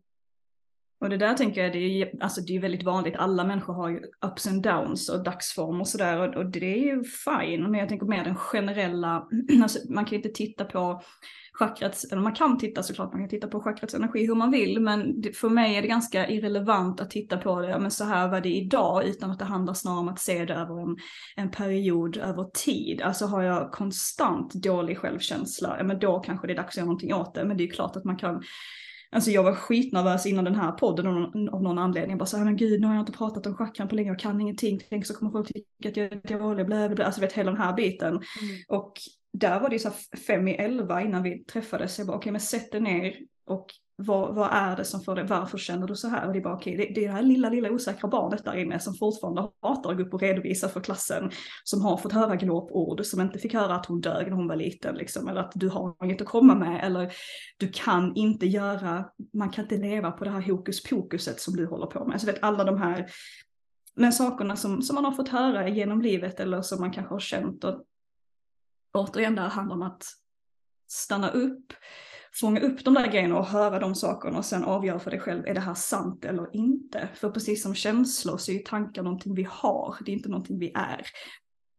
Och det där tänker jag, det är, alltså det är väldigt vanligt, alla människor har ju ups and downs och dagsform och sådär och, och, det är ju fine. Men jag tänker mer den generella, alltså man kan ju inte titta på chakrats, eller man kan titta såklart, man kan titta på chakrats energi hur man vill, men det, för mig är det ganska irrelevant att titta på det, men så här var det idag, utan att det handlar snarare om att se det över en, en period över tid. Alltså har jag konstant dålig självkänsla, ja men då kanske det är dags att göra någonting åt det, men det är ju klart att man kan Alltså jag var skitnervös innan den här podden av någon, anledning. Jag bara såhär, men gud nu har jag inte pratat om chakran på länge, jag kan ingenting. Tänk så kommer folk tycka att jag är dålig, blä, blä, Alltså vet hela den här biten. Mm. Och där var det ju så fem i elva innan vi träffades. Jag bara okej okay, men sätt dig ner och vad, vad är det som får dig, varför känner du så här? Och det är bara okej, okay, det, det, är det här lilla, lilla osäkra barnet där inne som fortfarande hatar att gå upp och redovisa för klassen, som har fått höra glåpord, som inte fick höra att hon dög när hon var liten, liksom, eller att du har inget att komma med, eller du kan inte göra, man kan inte leva på det här hokus pokuset som du håller på med. Alltså, så vet alla de här men sakerna som, som man har fått höra genom livet eller som man kanske har känt. Och återigen, där handlar om att stanna upp, fånga upp de där grejerna och höra de sakerna och sen avgöra för dig själv, är det här sant eller inte? För precis som känslor så är ju tankar någonting vi har, det är inte någonting vi är.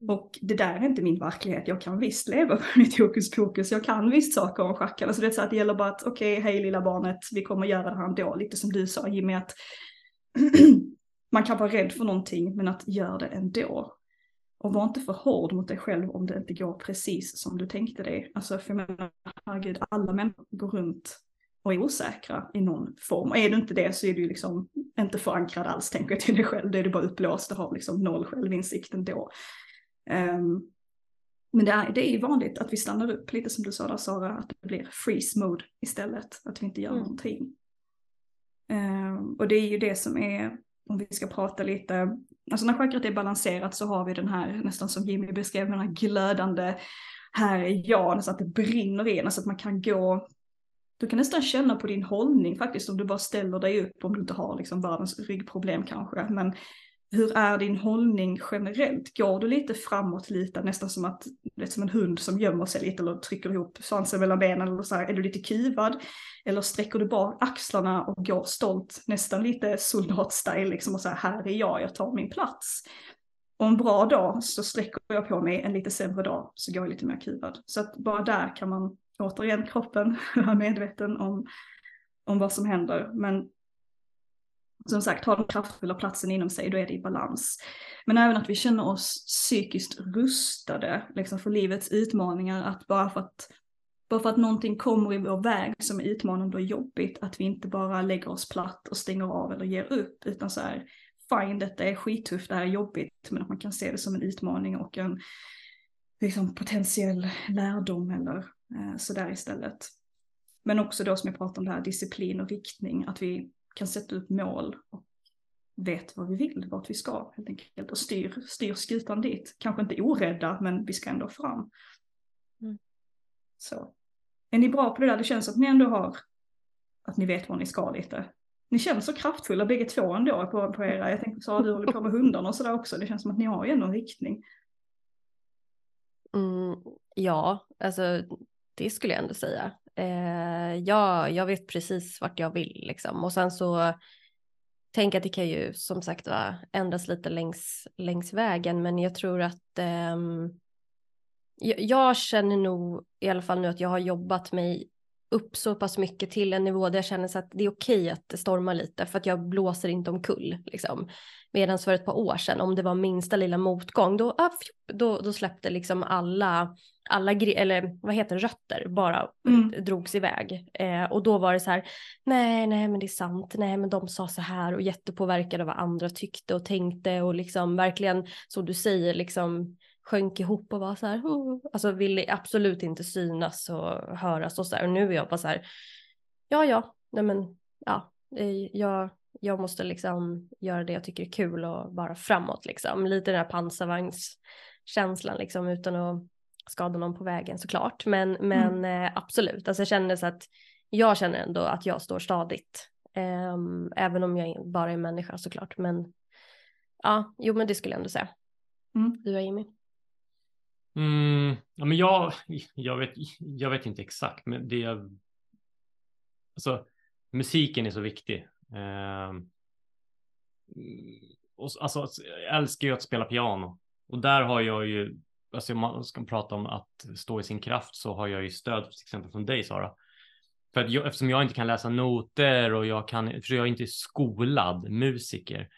Och det där är inte min verklighet. Jag kan visst leva på mitt hokus pokus. Jag kan visst saker om schack. Alltså det, är så att det gäller bara att okej, okay, hej lilla barnet, vi kommer göra det här ändå. Lite som du sa Jimmy, att man kan vara rädd för någonting men att göra det ändå. Och var inte för hård mot dig själv om det inte går precis som du tänkte dig. Alltså för jag menar, herregud, alla människor går runt och är osäkra i någon form. Och är du inte det så är du liksom inte förankrad alls tänker jag till dig själv. Då är du bara upplåst och har liksom noll självinsikt ändå. Um, men det är, det är vanligt att vi stannar upp, lite som du sa där Sara, att det blir freeze mode istället. Att vi inte gör mm. någonting. Um, och det är ju det som är, om vi ska prata lite, alltså när chakrat är balanserat så har vi den här, nästan som Jimmy beskrev, den här glödande, här är jag, så att det brinner i en, så att man kan gå du kan nästan känna på din hållning faktiskt om du bara ställer dig upp om du inte har liksom världens ryggproblem kanske. Men hur är din hållning generellt? Går du lite framåt lite, nästan som att vet, som en hund som gömmer sig lite eller trycker ihop svansen mellan benen eller så här, är du lite kuvad? Eller sträcker du bara axlarna och går stolt, nästan lite soldatsstyle liksom och så här, här är jag, jag tar min plats. Och en bra dag så sträcker jag på mig, en lite sämre dag så går jag lite mer kuvad. Så att bara där kan man återigen kroppen vara medveten om, om vad som händer. Men som sagt, har den kraftfulla platsen inom sig, då är det i balans. Men även att vi känner oss psykiskt rustade liksom för livets utmaningar, att bara för att, bara för att någonting kommer i vår väg som är utmanande och jobbigt, att vi inte bara lägger oss platt och stänger av eller ger upp, utan så här, fine, detta är skittufft, det här är jobbigt, men att man kan se det som en utmaning och en liksom, potentiell lärdom eller eh, sådär istället. Men också då som jag pratade om det här disciplin och riktning, att vi kan sätta upp mål och vet vad vi vill, vart vi ska helt enkelt och styr, styr skutan dit. Kanske inte orädda, men vi ska ändå fram. Mm. Så. Är ni bra på det där? Det känns att ni ändå har, att ni vet var ni ska lite. Ni känns så kraftfulla bägge två ändå på, på era, jag tänkte Sara du håller på med hundarna och sådär också. Det känns som att ni har ju ändå en riktning. Mm, ja, alltså det skulle jag ändå säga. Eh, ja, jag vet precis vart jag vill liksom. Och sen så tänker att det kan ju som sagt va, ändras lite längs, längs vägen. Men jag tror att eh, jag, jag känner nog i alla fall nu att jag har jobbat mig upp så pass mycket till en nivå där jag känner så att det är okej att det stormar lite för att jag blåser inte omkull. Liksom. Medan för ett par år sedan om det var minsta lilla motgång då, ah, då, då släppte liksom alla, alla eller vad heter det, rötter bara mm. drogs iväg. Eh, och då var det så här, nej, nej men det är sant, nej men de sa så här och jättepåverkade av vad andra tyckte och tänkte och liksom verkligen som du säger liksom sjönk ihop och var så här, oh. alltså ville absolut inte synas och höras och så här. Och nu är jag bara så här, ja, ja, nej men, ja, jag, jag måste liksom göra det jag tycker är kul och bara framåt liksom. Lite den här pansarvagnskänslan liksom utan att skada någon på vägen såklart. Men, men mm. eh, absolut, alltså jag känner så att jag känner ändå att jag står stadigt. Eh, även om jag bara är människa såklart. Men ja, jo men det skulle jag ändå säga. Mm. Du och Jimmy? Mm, ja, men jag, jag, vet, jag vet inte exakt, men det jag... Alltså, musiken är så viktig. Eh, och, alltså, jag älskar ju att spela piano. Och där har jag ju, alltså om man ska prata om att stå i sin kraft så har jag ju stöd till exempel från dig Sara. För att jag, eftersom jag inte kan läsa noter och jag kan, för jag är inte skolad musiker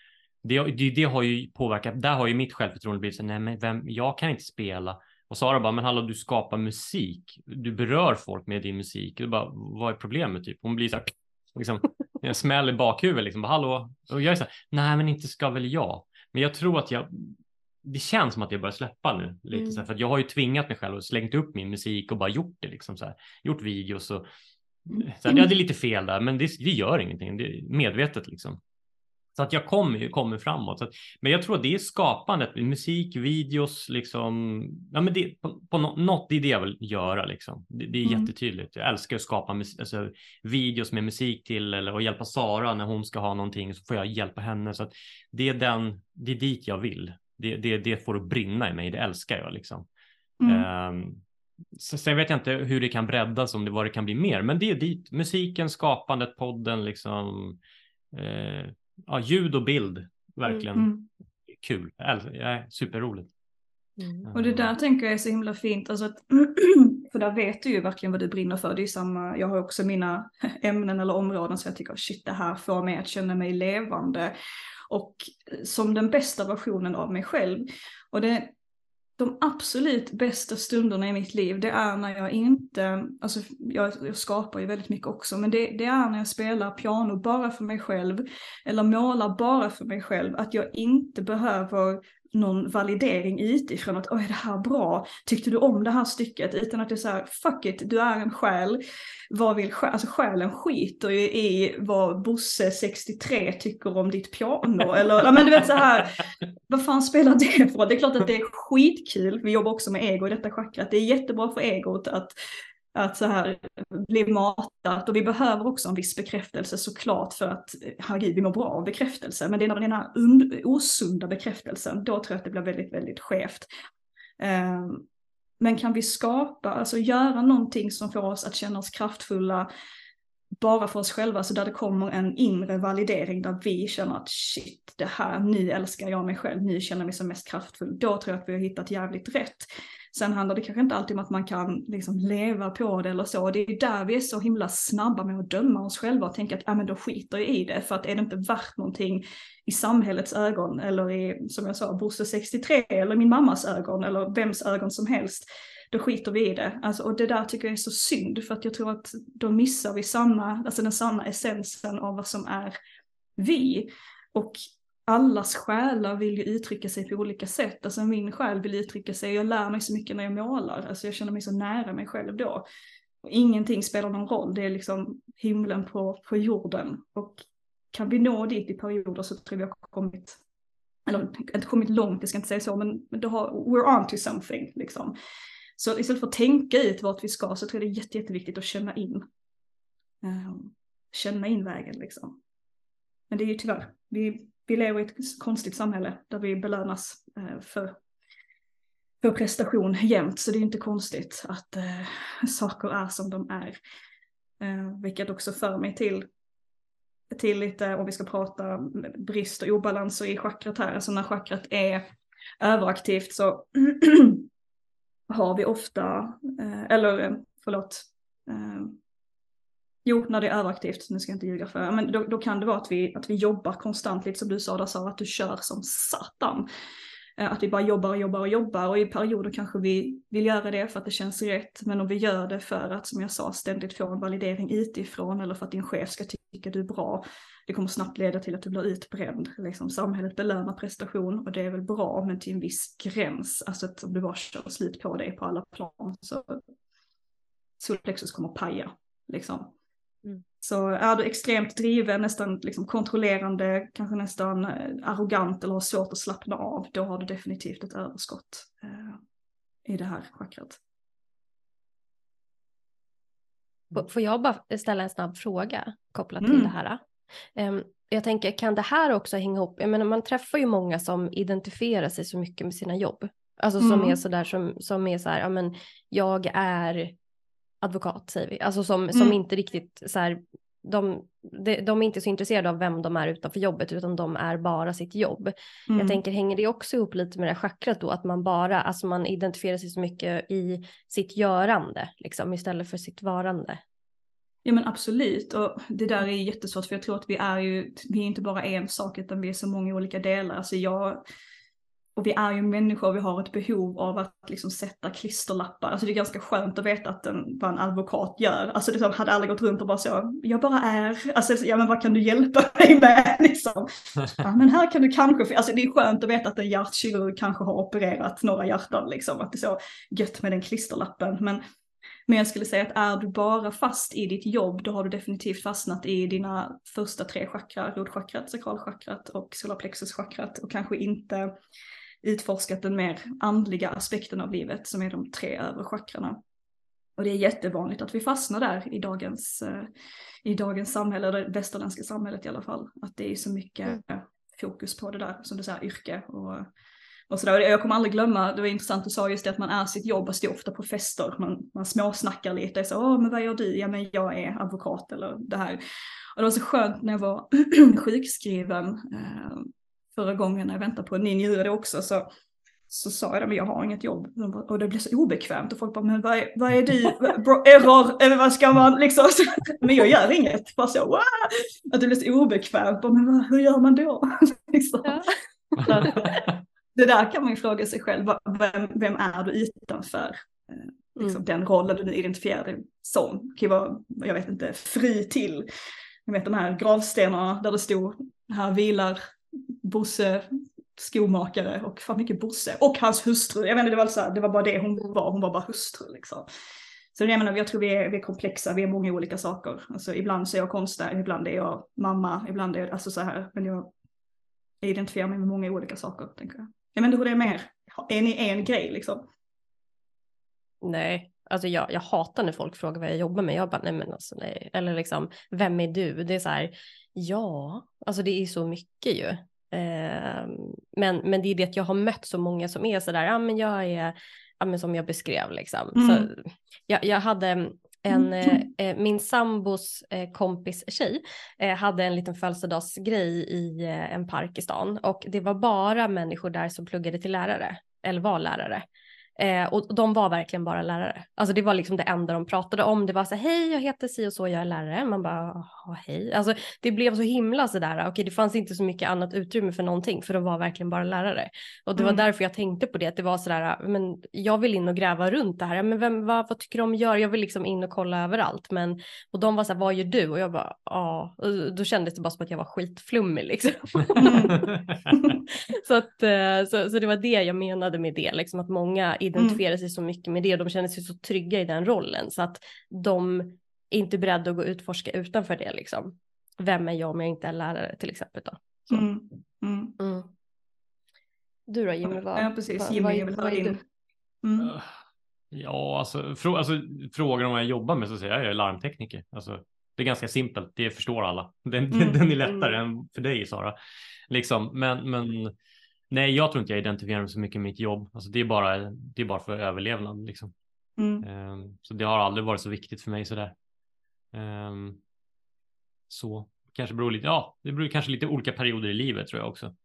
det, det, det, har ju påverkat, där har ju mitt självförtroende blivit så nej men vem, jag kan inte spela. Och Sara bara, men hallå du skapar musik, du berör folk med din musik. Du bara, vad är problemet typ? Hon blir så här, liksom, en smäll i bakhuvudet liksom, hallå? Och jag är så här, nej men inte ska väl jag. Men jag tror att jag, det känns som att jag börjar släppa nu lite mm. så här, för jag har ju tvingat mig själv och slängt upp min musik och bara gjort det liksom så här, gjort videos och så här, det är lite fel där, men det, det gör ingenting, det är medvetet liksom. Så att jag kommer ju kommer framåt. Så att, men jag tror att det är skapandet, musik, videos, liksom. Ja, men det, på, på något, det är det jag vill göra liksom. Det, det är mm. jättetydligt. Jag älskar att skapa alltså, videos med musik till eller och hjälpa Sara när hon ska ha någonting så får jag hjälpa henne. Så att det är den, det är dit jag vill. Det, det, det får att brinna i mig, det älskar jag liksom. Mm. Um, så, sen vet jag inte hur det kan breddas, om det vad det kan bli mer, men det är dit musiken, skapandet, podden, liksom. Eh, ja, ljud och bild, verkligen mm. mm. kul. Ja, superroligt. Mm. Och det där tänker jag är så himla fint, alltså att, för där vet du ju verkligen vad du brinner för. Det är samma, jag har också mina ämnen eller områden så jag tycker shit det här får mig att känna mig levande och som den bästa versionen av mig själv. Och det, de absolut bästa stunderna i mitt liv, det är när jag inte, alltså jag, jag skapar ju väldigt mycket också, men det, det, är när jag spelar piano bara för mig själv, eller målar bara för mig själv, att jag inte behöver någon validering utifrån att oj, är det här bra? Tyckte du om det här stycket? Utan att det är så här, fuck it, du är en själ. Vad vill själ? Alltså själen skiter ju i vad Bosse 63 tycker om ditt piano. Eller, ja, men du vet så här, vad fan spelar det för? Det är klart att det är skitkul. Vi jobbar också med ego i detta chakrat. Det är jättebra för egot att att så här bli matat och vi behöver också en viss bekräftelse såklart för att eh, herregud vi mår bra av bekräftelse men det är när den här osunda bekräftelsen då tror jag att det blir väldigt väldigt skevt. Um, men kan vi skapa, alltså göra någonting som får oss att känna oss kraftfulla bara för oss själva, så där det kommer en inre validering där vi känner att shit, det här, nu älskar jag mig själv, nu känner jag mig som mest kraftfull. Då tror jag att vi har hittat jävligt rätt. Sen handlar det kanske inte alltid om att man kan liksom leva på det eller så. Det är där vi är så himla snabba med att döma oss själva och tänka att ja, men då skiter jag i det. För att är det inte värt någonting i samhällets ögon eller i, som jag sa, Bosse 63 eller min mammas ögon eller vems ögon som helst då skiter vi i det. Alltså, och det där tycker jag är så synd för att jag tror att då missar vi samma, alltså den sanna essensen av vad som är vi. Och allas själar vill ju uttrycka sig på olika sätt. Alltså min själ vill uttrycka sig, jag lär mig så mycket när jag målar. Alltså jag känner mig så nära mig själv då. Och ingenting spelar någon roll, det är liksom himlen på, på jorden. Och kan vi nå dit i perioder så tror jag vi har kommit, eller inte kommit långt, jag ska inte säga så, men, men då har, we're on to something liksom. Så istället för att tänka ut vart vi ska så tror jag det är jätte, jätteviktigt att känna in. Um, känna in vägen liksom. Men det är ju tyvärr, vi, vi lever i ett konstigt samhälle där vi belönas eh, för, för prestation jämt. Så det är inte konstigt att eh, saker är som de är. Eh, vilket också för mig till till lite, om vi ska prata brist och obalanser i chakrat här, alltså när chakrat är överaktivt så har vi ofta, eh, eller förlåt, eh, jo när det är överaktivt, nu ska jag inte ljuga för, men då, då, kan det vara att vi, att vi jobbar konstant, lite som du sa där Sara, att du kör som satan. Eh, att vi bara jobbar och jobbar och jobbar och i perioder kanske vi vill göra det för att det känns rätt. Men om vi gör det för att, som jag sa, ständigt få en validering utifrån eller för att din chef ska tycka du är bra, det kommer snabbt leda till att du blir utbränd. Liksom, samhället belönar prestation och det är väl bra men till en viss gräns. Alltså att om du bara kör slut på dig på alla plan så solplexus kommer paja. Liksom. Så är du extremt driven, nästan liksom kontrollerande, kanske nästan eh, arrogant eller har svårt att slappna av, då har du definitivt ett överskott eh, i det här chakrat. Får jag bara ställa en snabb fråga kopplat till mm. det här? Um, jag tänker, kan det här också hänga ihop? Jag menar, man träffar ju många som identifierar sig så mycket med sina jobb. Alltså som mm. är sådär som, som är så här, ja men jag är advokat säger vi, alltså som, mm. som inte riktigt så här, de, de, de, är inte så intresserade av vem de är utanför jobbet utan de är bara sitt jobb. Mm. Jag tänker hänger det också ihop lite med det här chakrat då att man bara, alltså man identifierar sig så mycket i sitt görande liksom istället för sitt varande. Ja men absolut och det där är jättesvårt för jag tror att vi är ju, vi är inte bara en sak utan vi är så många olika delar. Alltså jag, och vi är ju människor och vi har ett behov av att liksom sätta klisterlappar. Alltså det är ganska skönt att veta att en, vad en advokat gör. Alltså det hade aldrig gått runt och bara så, jag bara är, alltså ja men vad kan du hjälpa mig med liksom? Ja men här kan du kanske, alltså det är skönt att veta att en hjärtkirurg kanske har opererat några hjärtan liksom. Att det är så gött med den klisterlappen. Men men jag skulle säga att är du bara fast i ditt jobb, då har du definitivt fastnat i dina första tre chakrar, rodchakrat, sakralchakrat och solarplexuschakrat och kanske inte utforskat den mer andliga aspekten av livet som är de tre övre chakrarna. Och det är jättevanligt att vi fastnar där i dagens, uh, i dagens samhälle, det västerländska samhället i alla fall. Att det är så mycket mm. fokus på det där, som du säger, yrke och och sådär. Jag kommer aldrig glömma, det var intressant du sa just det att man är sitt jobb och står ofta på fester. Man, man småsnackar lite, så, Åh, men vad gör du? Ja men jag är advokat eller det här. Och det var så skönt när jag var sjukskriven eh, förra gången när jag väntade på en ny njure också. Så, så sa jag det, men jag har inget jobb. Och det blev så obekvämt och folk bara, men vad är, vad är du, error, eller vad ska man liksom? Men jag gör inget, bara så, wow! Att det blev så obekvämt, men vad, hur gör man då? liksom. ja. det där kan man ju fråga sig själv, vem, vem är du utanför? Eh, liksom, mm. Den rollen du identifierar dig som. kan ju vara, jag vet inte, fri till. Jag vet de här gravstenarna där det stod, här vilar Bosse skomakare och fan mycket Bosse och hans hustru. Jag vet inte, det var, så här, det var bara det hon var, hon var bara hustru liksom. Så jag menar, jag tror vi är, vi är komplexa, vi är många olika saker. Alltså ibland så är jag konstnär, ibland är jag mamma, ibland är jag alltså så här, men jag identifierar mig med många olika saker, tänker jag. Jag vet inte hur det är med er. Är ni en grej liksom? Nej, alltså jag, jag hatar när folk frågar vad jag jobbar med. Jag bara, nej men alltså nej. Eller liksom, vem är du? Det är så här, ja, alltså det är så mycket ju. Eh, men, men det är det att jag har mött så många som är så där, ja men jag är, ja men som jag beskrev liksom. Mm. Så jag, jag hade en, mm. eh, min sambos eh, kompis tjej eh, hade en liten födelsedagsgrej i eh, en park i stan och det var bara människor där som pluggade till lärare eller var lärare. Eh, och de var verkligen bara lärare. Alltså det var liksom det enda de pratade om. Det var så här, hej jag heter si och så, jag är lärare. Man bara, hej. Alltså det blev så himla sådär, okej det fanns inte så mycket annat utrymme för någonting för de var verkligen bara lärare. Och det mm. var därför jag tänkte på det, att det var sådär, men jag vill in och gräva runt det här. Men vem, vad, vad tycker de gör? Jag vill liksom in och kolla överallt. Men, och de var så här, vad gör du? Och jag bara, ja. Då kändes det bara som att jag var skitflummig liksom. så, att, eh, så, så det var det jag menade med det, liksom att många identifierar sig så mycket med det och de känner sig så trygga i den rollen så att de är inte beredda att gå och utforska utanför det liksom. Vem är jag om jag inte är lärare till exempel då? Mm. Mm. Mm. Du då Jimmy? Vad, ja precis, vad, Jimmy vad, vad är du? Mm. Ja, alltså, frå, alltså frågan om vad jag jobbar med så säger jag, jag är larmtekniker. Alltså, det är ganska simpelt, det förstår alla. Den, mm. den är lättare mm. än för dig Sara. Liksom, men, men Nej, jag tror inte jag identifierar mig så mycket med mitt jobb. Alltså, det, är bara, det är bara för överlevnad. Liksom. Mm. Um, så det har aldrig varit så viktigt för mig sådär. Um, så kanske beror lite, ja, det beror kanske lite olika perioder i livet tror jag också.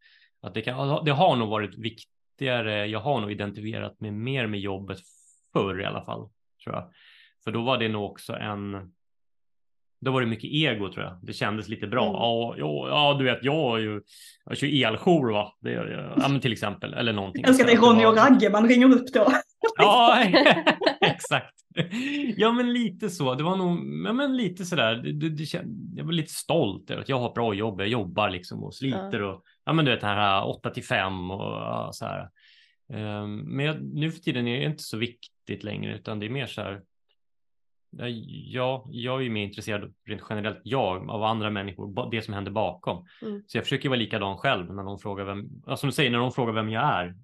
Att det, kan, det har nog varit viktigare. Jag har nog identifierat mig mer med jobbet förr i alla fall, tror jag. För då var det nog också en, då var det mycket ego tror jag. Det kändes lite bra. Mm. Ja, ja, ja, du vet, jag, är ju, jag kör eljour va. Det, ja, men till exempel. Eller någonting. Jag älskar att det är Ronny och Ragge man ringer upp då. ja, exakt. Ja, men lite så. Det var nog, ja, men lite sådär. Det, det, det, jag var lite stolt över att jag har ett bra jobb. Jag jobbar liksom och sliter och ja, men du vet det här 8 till 5 och ja, så här. Um, men jag, nu för tiden är det inte så viktigt längre, utan det är mer så här Ja, jag är mer intresserad rent generellt, jag, av andra människor, det som händer bakom. Mm. Så jag försöker vara likadan själv när någon frågar vem, ja, som du säger, när någon frågar vem jag är.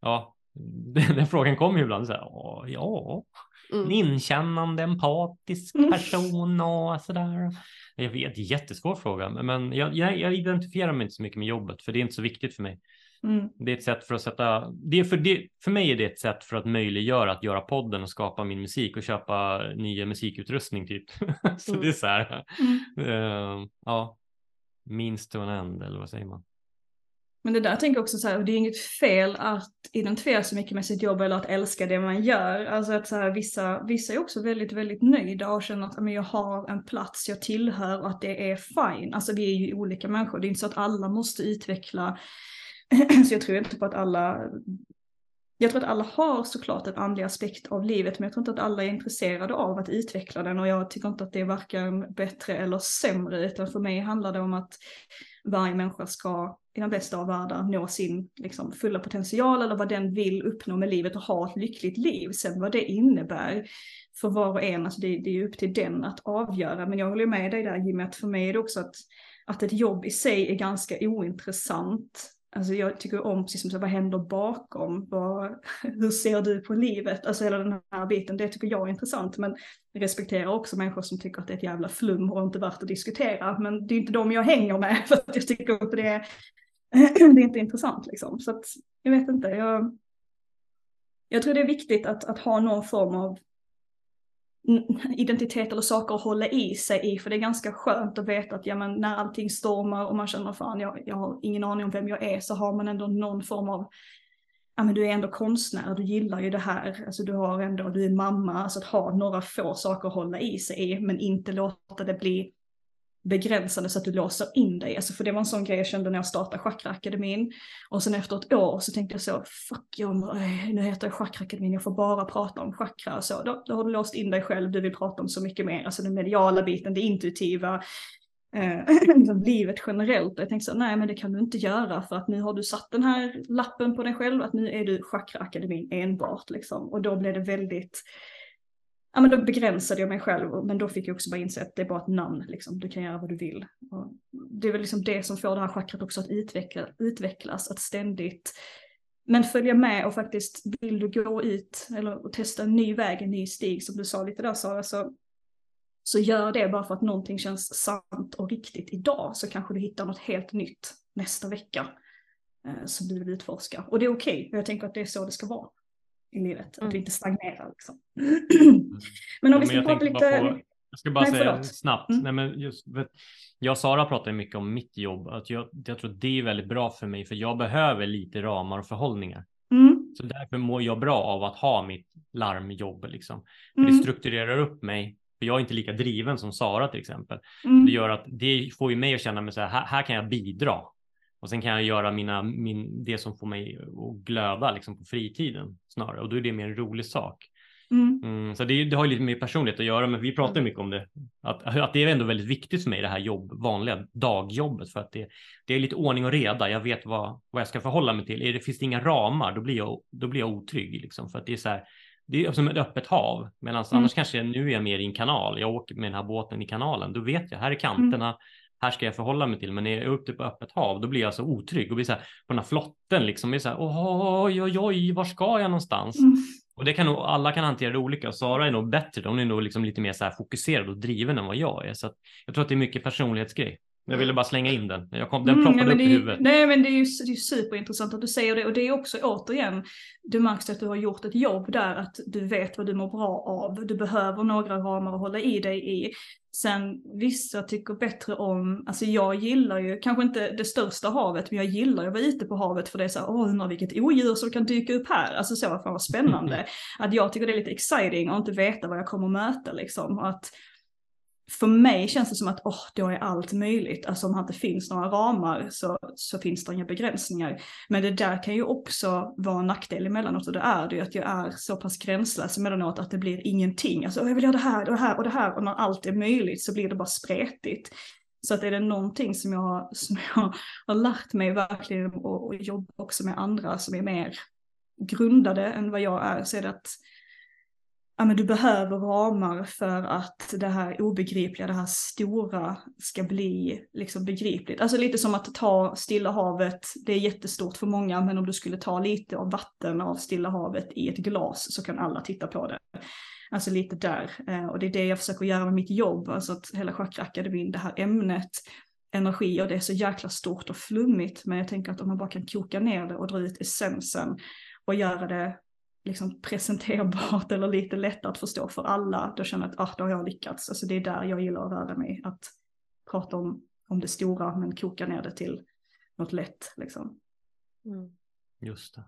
Ja, den frågan kommer ju ibland så här, ja, mm. en inkännande, empatisk mm. person och sådär. Jag vet, jättesvår fråga, men jag, jag, jag identifierar mig inte så mycket med jobbet, för det är inte så viktigt för mig. Mm. Det är ett sätt för att sätta, det är för, det, för mig är det ett sätt för att möjliggöra att göra podden och skapa min musik och köpa nya musikutrustning typ. så mm. det är så här, uh, ja, means to an end eller vad säger man? Men det där tänker jag också så här, det är inget fel att identifiera sig mycket med sitt jobb eller att älska det man gör. Alltså att så här, vissa, vissa är också väldigt, väldigt nöjda och känner att men jag har en plats jag tillhör och att det är fine. Alltså vi är ju olika människor, det är inte så att alla måste utveckla så jag tror inte på att alla jag tror att alla har såklart en andlig aspekt av livet, men jag tror inte att alla är intresserade av att utveckla den och jag tycker inte att det är varken bättre eller sämre, utan för mig handlar det om att varje människa ska i den bästa av världar nå sin liksom, fulla potential eller vad den vill uppnå med livet och ha ett lyckligt liv. Sen vad det innebär för var och en, alltså det, det är upp till den att avgöra. Men jag håller med dig där Jimmy, att för mig är det också att, att ett jobb i sig är ganska ointressant Alltså jag tycker om precis som så, vad händer bakom? Vad, hur ser du på livet? Alltså hela den här biten, det tycker jag är intressant. Men jag respekterar också människor som tycker att det är ett jävla flum och inte värt att diskutera. Men det är inte de jag hänger med för att jag tycker att det är, det är inte intressant liksom. Så att jag vet inte, jag, jag tror det är viktigt att, att ha någon form av identitet eller saker att hålla i sig i. För det är ganska skönt att veta att ja, men när allting stormar och man känner fan jag, jag har ingen aning om vem jag är så har man ändå någon form av ja men du är ändå konstnär, du gillar ju det här, alltså du har ändå, du är mamma, alltså att ha några få saker att hålla i sig i, men inte låta det bli begränsande så att du låser in dig. Alltså för det var en sån grej jag kände när jag startade Chakraakademin. Och sen efter ett år så tänkte jag så, fuck jag, eh, nu heter jag Chakraakademin, jag får bara prata om chakra och så. Då, då har du låst in dig själv, du vill prata om så mycket mer, alltså den mediala biten, det intuitiva, eh, livet generellt. Och jag tänkte så, nej men det kan du inte göra för att nu har du satt den här lappen på dig själv, att nu är du Chakraakademin enbart liksom. Och då blev det väldigt ja, men då begränsade jag mig själv, men då fick jag också bara inse att det är bara ett namn, liksom. du kan göra vad du vill. Och det är väl liksom det som får det här chakrat också att utveckla, utvecklas, att ständigt men följa med och faktiskt vill du gå ut eller testa en ny väg, en ny stig som du sa lite där Sara, så, så gör det bara för att någonting känns sant och riktigt idag så kanske du hittar något helt nytt nästa vecka eh, som du vill utforska. Och det är okej, okay, jag tänker att det är så det ska vara i livet. Mm. Att vi inte stagnerar liksom. men om vi ska prata lite... På, jag ska bara Nej, säga förlåt. snabbt. Mm. Nej, men just, jag och Sara pratar mycket om mitt jobb. Att jag, jag tror att det är väldigt bra för mig, för jag behöver lite ramar och förhållningar. Mm. Så därför mår jag bra av att ha mitt larmjobb. Liksom. För Det mm. strukturerar upp mig. För jag är inte lika driven som Sara till exempel. Mm. Det gör att det får ju mig att känna mig så här, här, här kan jag bidra. Och sen kan jag göra mina, min, det som får mig att glöda liksom på fritiden snarare. Och då är det mer en rolig sak. Mm. Mm, så det, det, har ju lite mer personlighet att göra, men vi pratar mm. mycket om det. Att, att det är ändå väldigt viktigt för mig, det här jobb, vanliga dagjobbet, för att det, det är lite ordning och reda. Jag vet vad, vad jag ska förhålla mig till. Är det, finns det inga ramar, då blir jag, då blir jag otrygg. Liksom, för att det är så här, det är som ett öppet hav. Medan mm. annars kanske nu är jag mer i en kanal. Jag åker med den här båten i kanalen. Då vet jag, här är kanterna. Här ska jag förhålla mig till. Men när jag är ute på öppet hav, då blir jag så otrygg och blir så här på den här flotten liksom. Är så här, oj, oj, oj, var ska jag någonstans? Mm. Och det kan nog, alla kan hantera det olika. Sara är nog bättre. Hon är nog liksom lite mer så här fokuserad och driven än vad jag är. Så jag tror att det är mycket personlighetsgrej. Jag ville bara slänga in den. Jag kom, den mm, ploppade mm, upp i huvudet. Nej men det är ju det är superintressant att du säger det och det är också återigen, du märks att du har gjort ett jobb där att du vet vad du mår bra av. Du behöver några ramar att hålla i dig i. Sen vissa tycker bättre om, alltså jag gillar ju, kanske inte det största havet, men jag gillar ju att vara ute på havet för det är så här, åh undrar vilket odjur som kan dyka upp här. Alltså så, fan vad spännande. att jag tycker det är lite exciting att inte veta vad jag kommer att möta liksom. Att för mig känns det som att oh, då är allt möjligt. Alltså om det inte finns några ramar så, så finns det inga begränsningar. Men det där kan ju också vara en nackdel emellanåt och det är det ju att jag är så pass gränslös emellanåt att det blir ingenting. Alltså oh, jag vill göra det här och det här och det här och när allt är möjligt så blir det bara spretigt. Så att är det någonting som jag, som jag har lärt mig verkligen Och jobba också med andra som är mer grundade än vad jag är så är det att ja, men du behöver ramar för att det här obegripliga, det här stora ska bli liksom begripligt. Alltså lite som att ta Stilla havet, det är jättestort för många, men om du skulle ta lite av vatten av Stilla havet i ett glas så kan alla titta på det. Alltså lite där. Eh, och det är det jag försöker göra med mitt jobb, alltså att hela Chakraakademin, det här ämnet, energi och det är så jäkla stort och flummigt. Men jag tänker att om man bara kan koka ner det och dra ut essensen och göra det liksom presenterbart eller lite lätt att förstå för alla, då känner jag att ah, då har jag lyckats. Alltså det är där jag gillar att röra mig, att prata om, om det stora men koka ner det till något lätt. Liksom. Mm. Just det.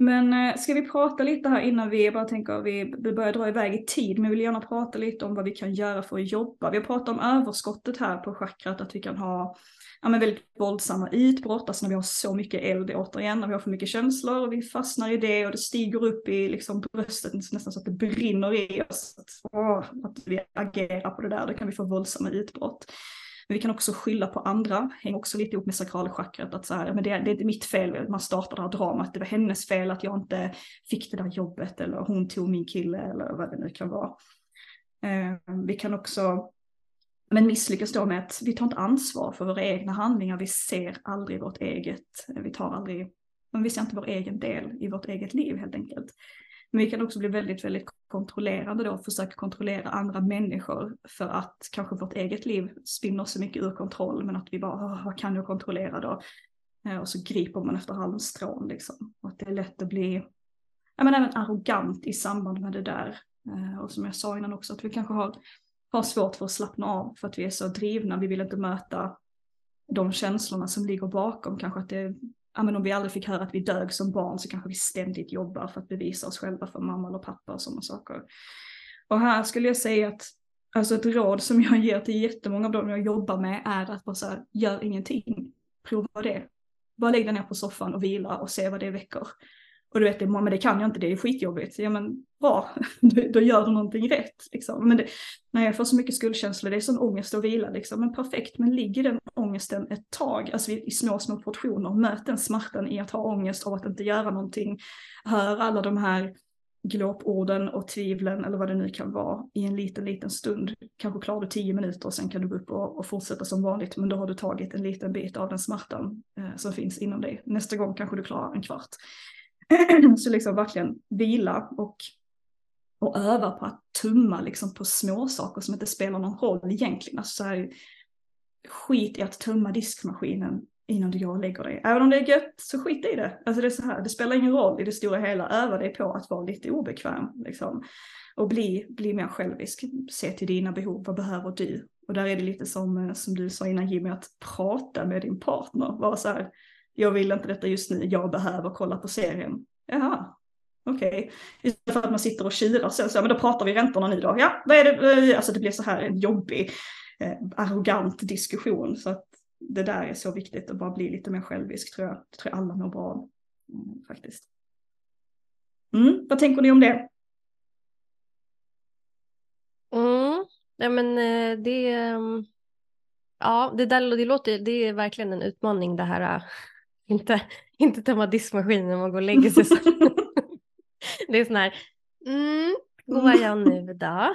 Men eh, ska vi prata lite här innan vi, bara tänker vi, vi börjar dra iväg i tid, men vi vill gärna prata lite om vad vi kan göra för att jobba. Vi har pratat om överskottet här på chakrat, att vi kan ha ja, men väldigt våldsamma utbrott, alltså när vi har så mycket eld återigen, när vi har för mycket känslor och vi fastnar i det och det stiger upp i liksom bröstet nästan så att det brinner i oss. Att, åh, att vi agerar på det där, då kan vi få våldsamma utbrott. Men vi kan också skylla på andra, hänger också lite ihop med sakralchakrat, att så här, men det, det är mitt fel, man startar det här dramat, det var hennes fel att jag inte fick det där jobbet eller hon tog min kille eller vad det nu kan vara. Eh, vi kan också men misslyckas då med att vi tar inte ansvar för våra egna handlingar, vi ser aldrig vårt eget, vi tar aldrig, men vi ser inte vår egen del i vårt eget liv helt enkelt. Men vi kan också bli väldigt, väldigt kontrollerande då, försöka kontrollera andra människor för att kanske vårt eget liv spinner så mycket ur kontroll, men att vi bara, vad kan jag kontrollera då? Eh, och så griper man efter halmstrån liksom. Och att det är lätt att bli, ja men även arrogant i samband med det där. Eh, och som jag sa innan också, att vi kanske har har svårt för att slappna av för att vi är så drivna. Vi vill inte möta de känslorna som ligger bakom. Kanske att det, ja, men om vi aldrig fick höra att vi dög som barn så kanske vi ständigt jobbar för att bevisa oss själva för mamma eller pappa och sådana saker. Och här skulle jag säga att alltså ett råd som jag ger till jättemånga av dem jag jobbar med är att bara så här, gör ingenting. Prova det. Bara lägg dig ner på soffan och vila och se vad det väcker. Och du vet, men det kan jag inte, det är skitjobbigt. Ja men bra, då gör du någonting rätt. Liksom. Men det, när jag får så mycket skuldkänslor, det är sån ångest att vila liksom. Men perfekt, men ligger den ångesten ett tag, alltså i små, små portioner, möt den smärtan i att ha ångest av att inte göra någonting. Hör alla de här glåporden och tvivlen eller vad det nu kan vara i en liten, liten stund. Kanske klarar du tio minuter och sen kan du gå upp och, och fortsätta som vanligt, men då har du tagit en liten bit av den smärtan eh, som finns inom dig. Nästa gång kanske du klarar en kvart. så liksom verkligen vila och, och öva på att tumma liksom på små saker som inte spelar någon roll egentligen. Alltså så här, skit i att tumma diskmaskinen innan du går och lägger dig. Även om det är gött så skit i det. Alltså det är så här, det spelar ingen roll i det stora hela. Öva dig på att vara lite obekväm liksom. Och bli, bli mer självisk. Se till dina behov, vad behöver du? Och där är det lite som, eh, som du sa innan Jimmy, att prata med din partner. Vara så här, jag vill inte detta just nu, jag behöver kolla på serien. Jaha, okej. Okay. Istället för att man sitter och tjurar, så, så men då pratar vi räntorna nu då. Ja, vad är det? Eh, alltså det blir så här en jobbig, eh, arrogant diskussion. Så att det där är så viktigt att bara bli lite mer självisk tror jag. Det tror jag alla mår bra av. Mm, faktiskt. Mm, vad tänker ni om det? Mm, ja men eh, det, mm, ja det där det låter, det är verkligen en utmaning det här eh, inte, inte tömma diskmaskinen när man går och lägger sig. det är sån här, mm, går jag nu då?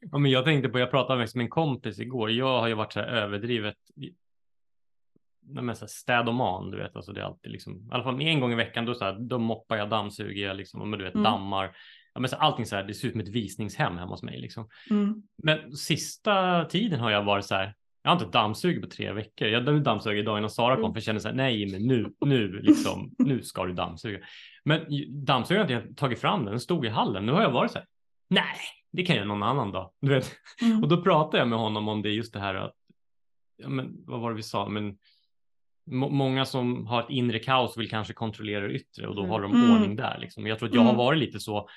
ja, men jag tänkte på, jag pratade med en kompis igår, jag har ju varit så här överdrivet men så här städoman, du vet, alltså det är alltid liksom, i alla fall en gång i veckan, då, så här, då moppar jag, dammsuger jag liksom, och du vet, mm. dammar. Ja, men så allting så här, det ser ut som ett visningshem hemma hos mig liksom. Mm. Men sista tiden har jag varit så här, jag har inte dammsugit på tre veckor. Jag dammsög idag innan Sara kom mm. för jag kände så här, nej men nu, nu liksom, nu ska du dammsuga. Men dammsugaren har inte tagit fram den, den stod i hallen. Nu har jag varit så här, nej, det kan jag någon annan dag. Du vet? Mm. Och då pratade jag med honom om det, just det här att, ja, men vad var det vi sa, men många som har ett inre kaos vill kanske kontrollera det yttre och då mm. har de mm. ordning där. Liksom. Jag tror att jag har mm. varit lite så.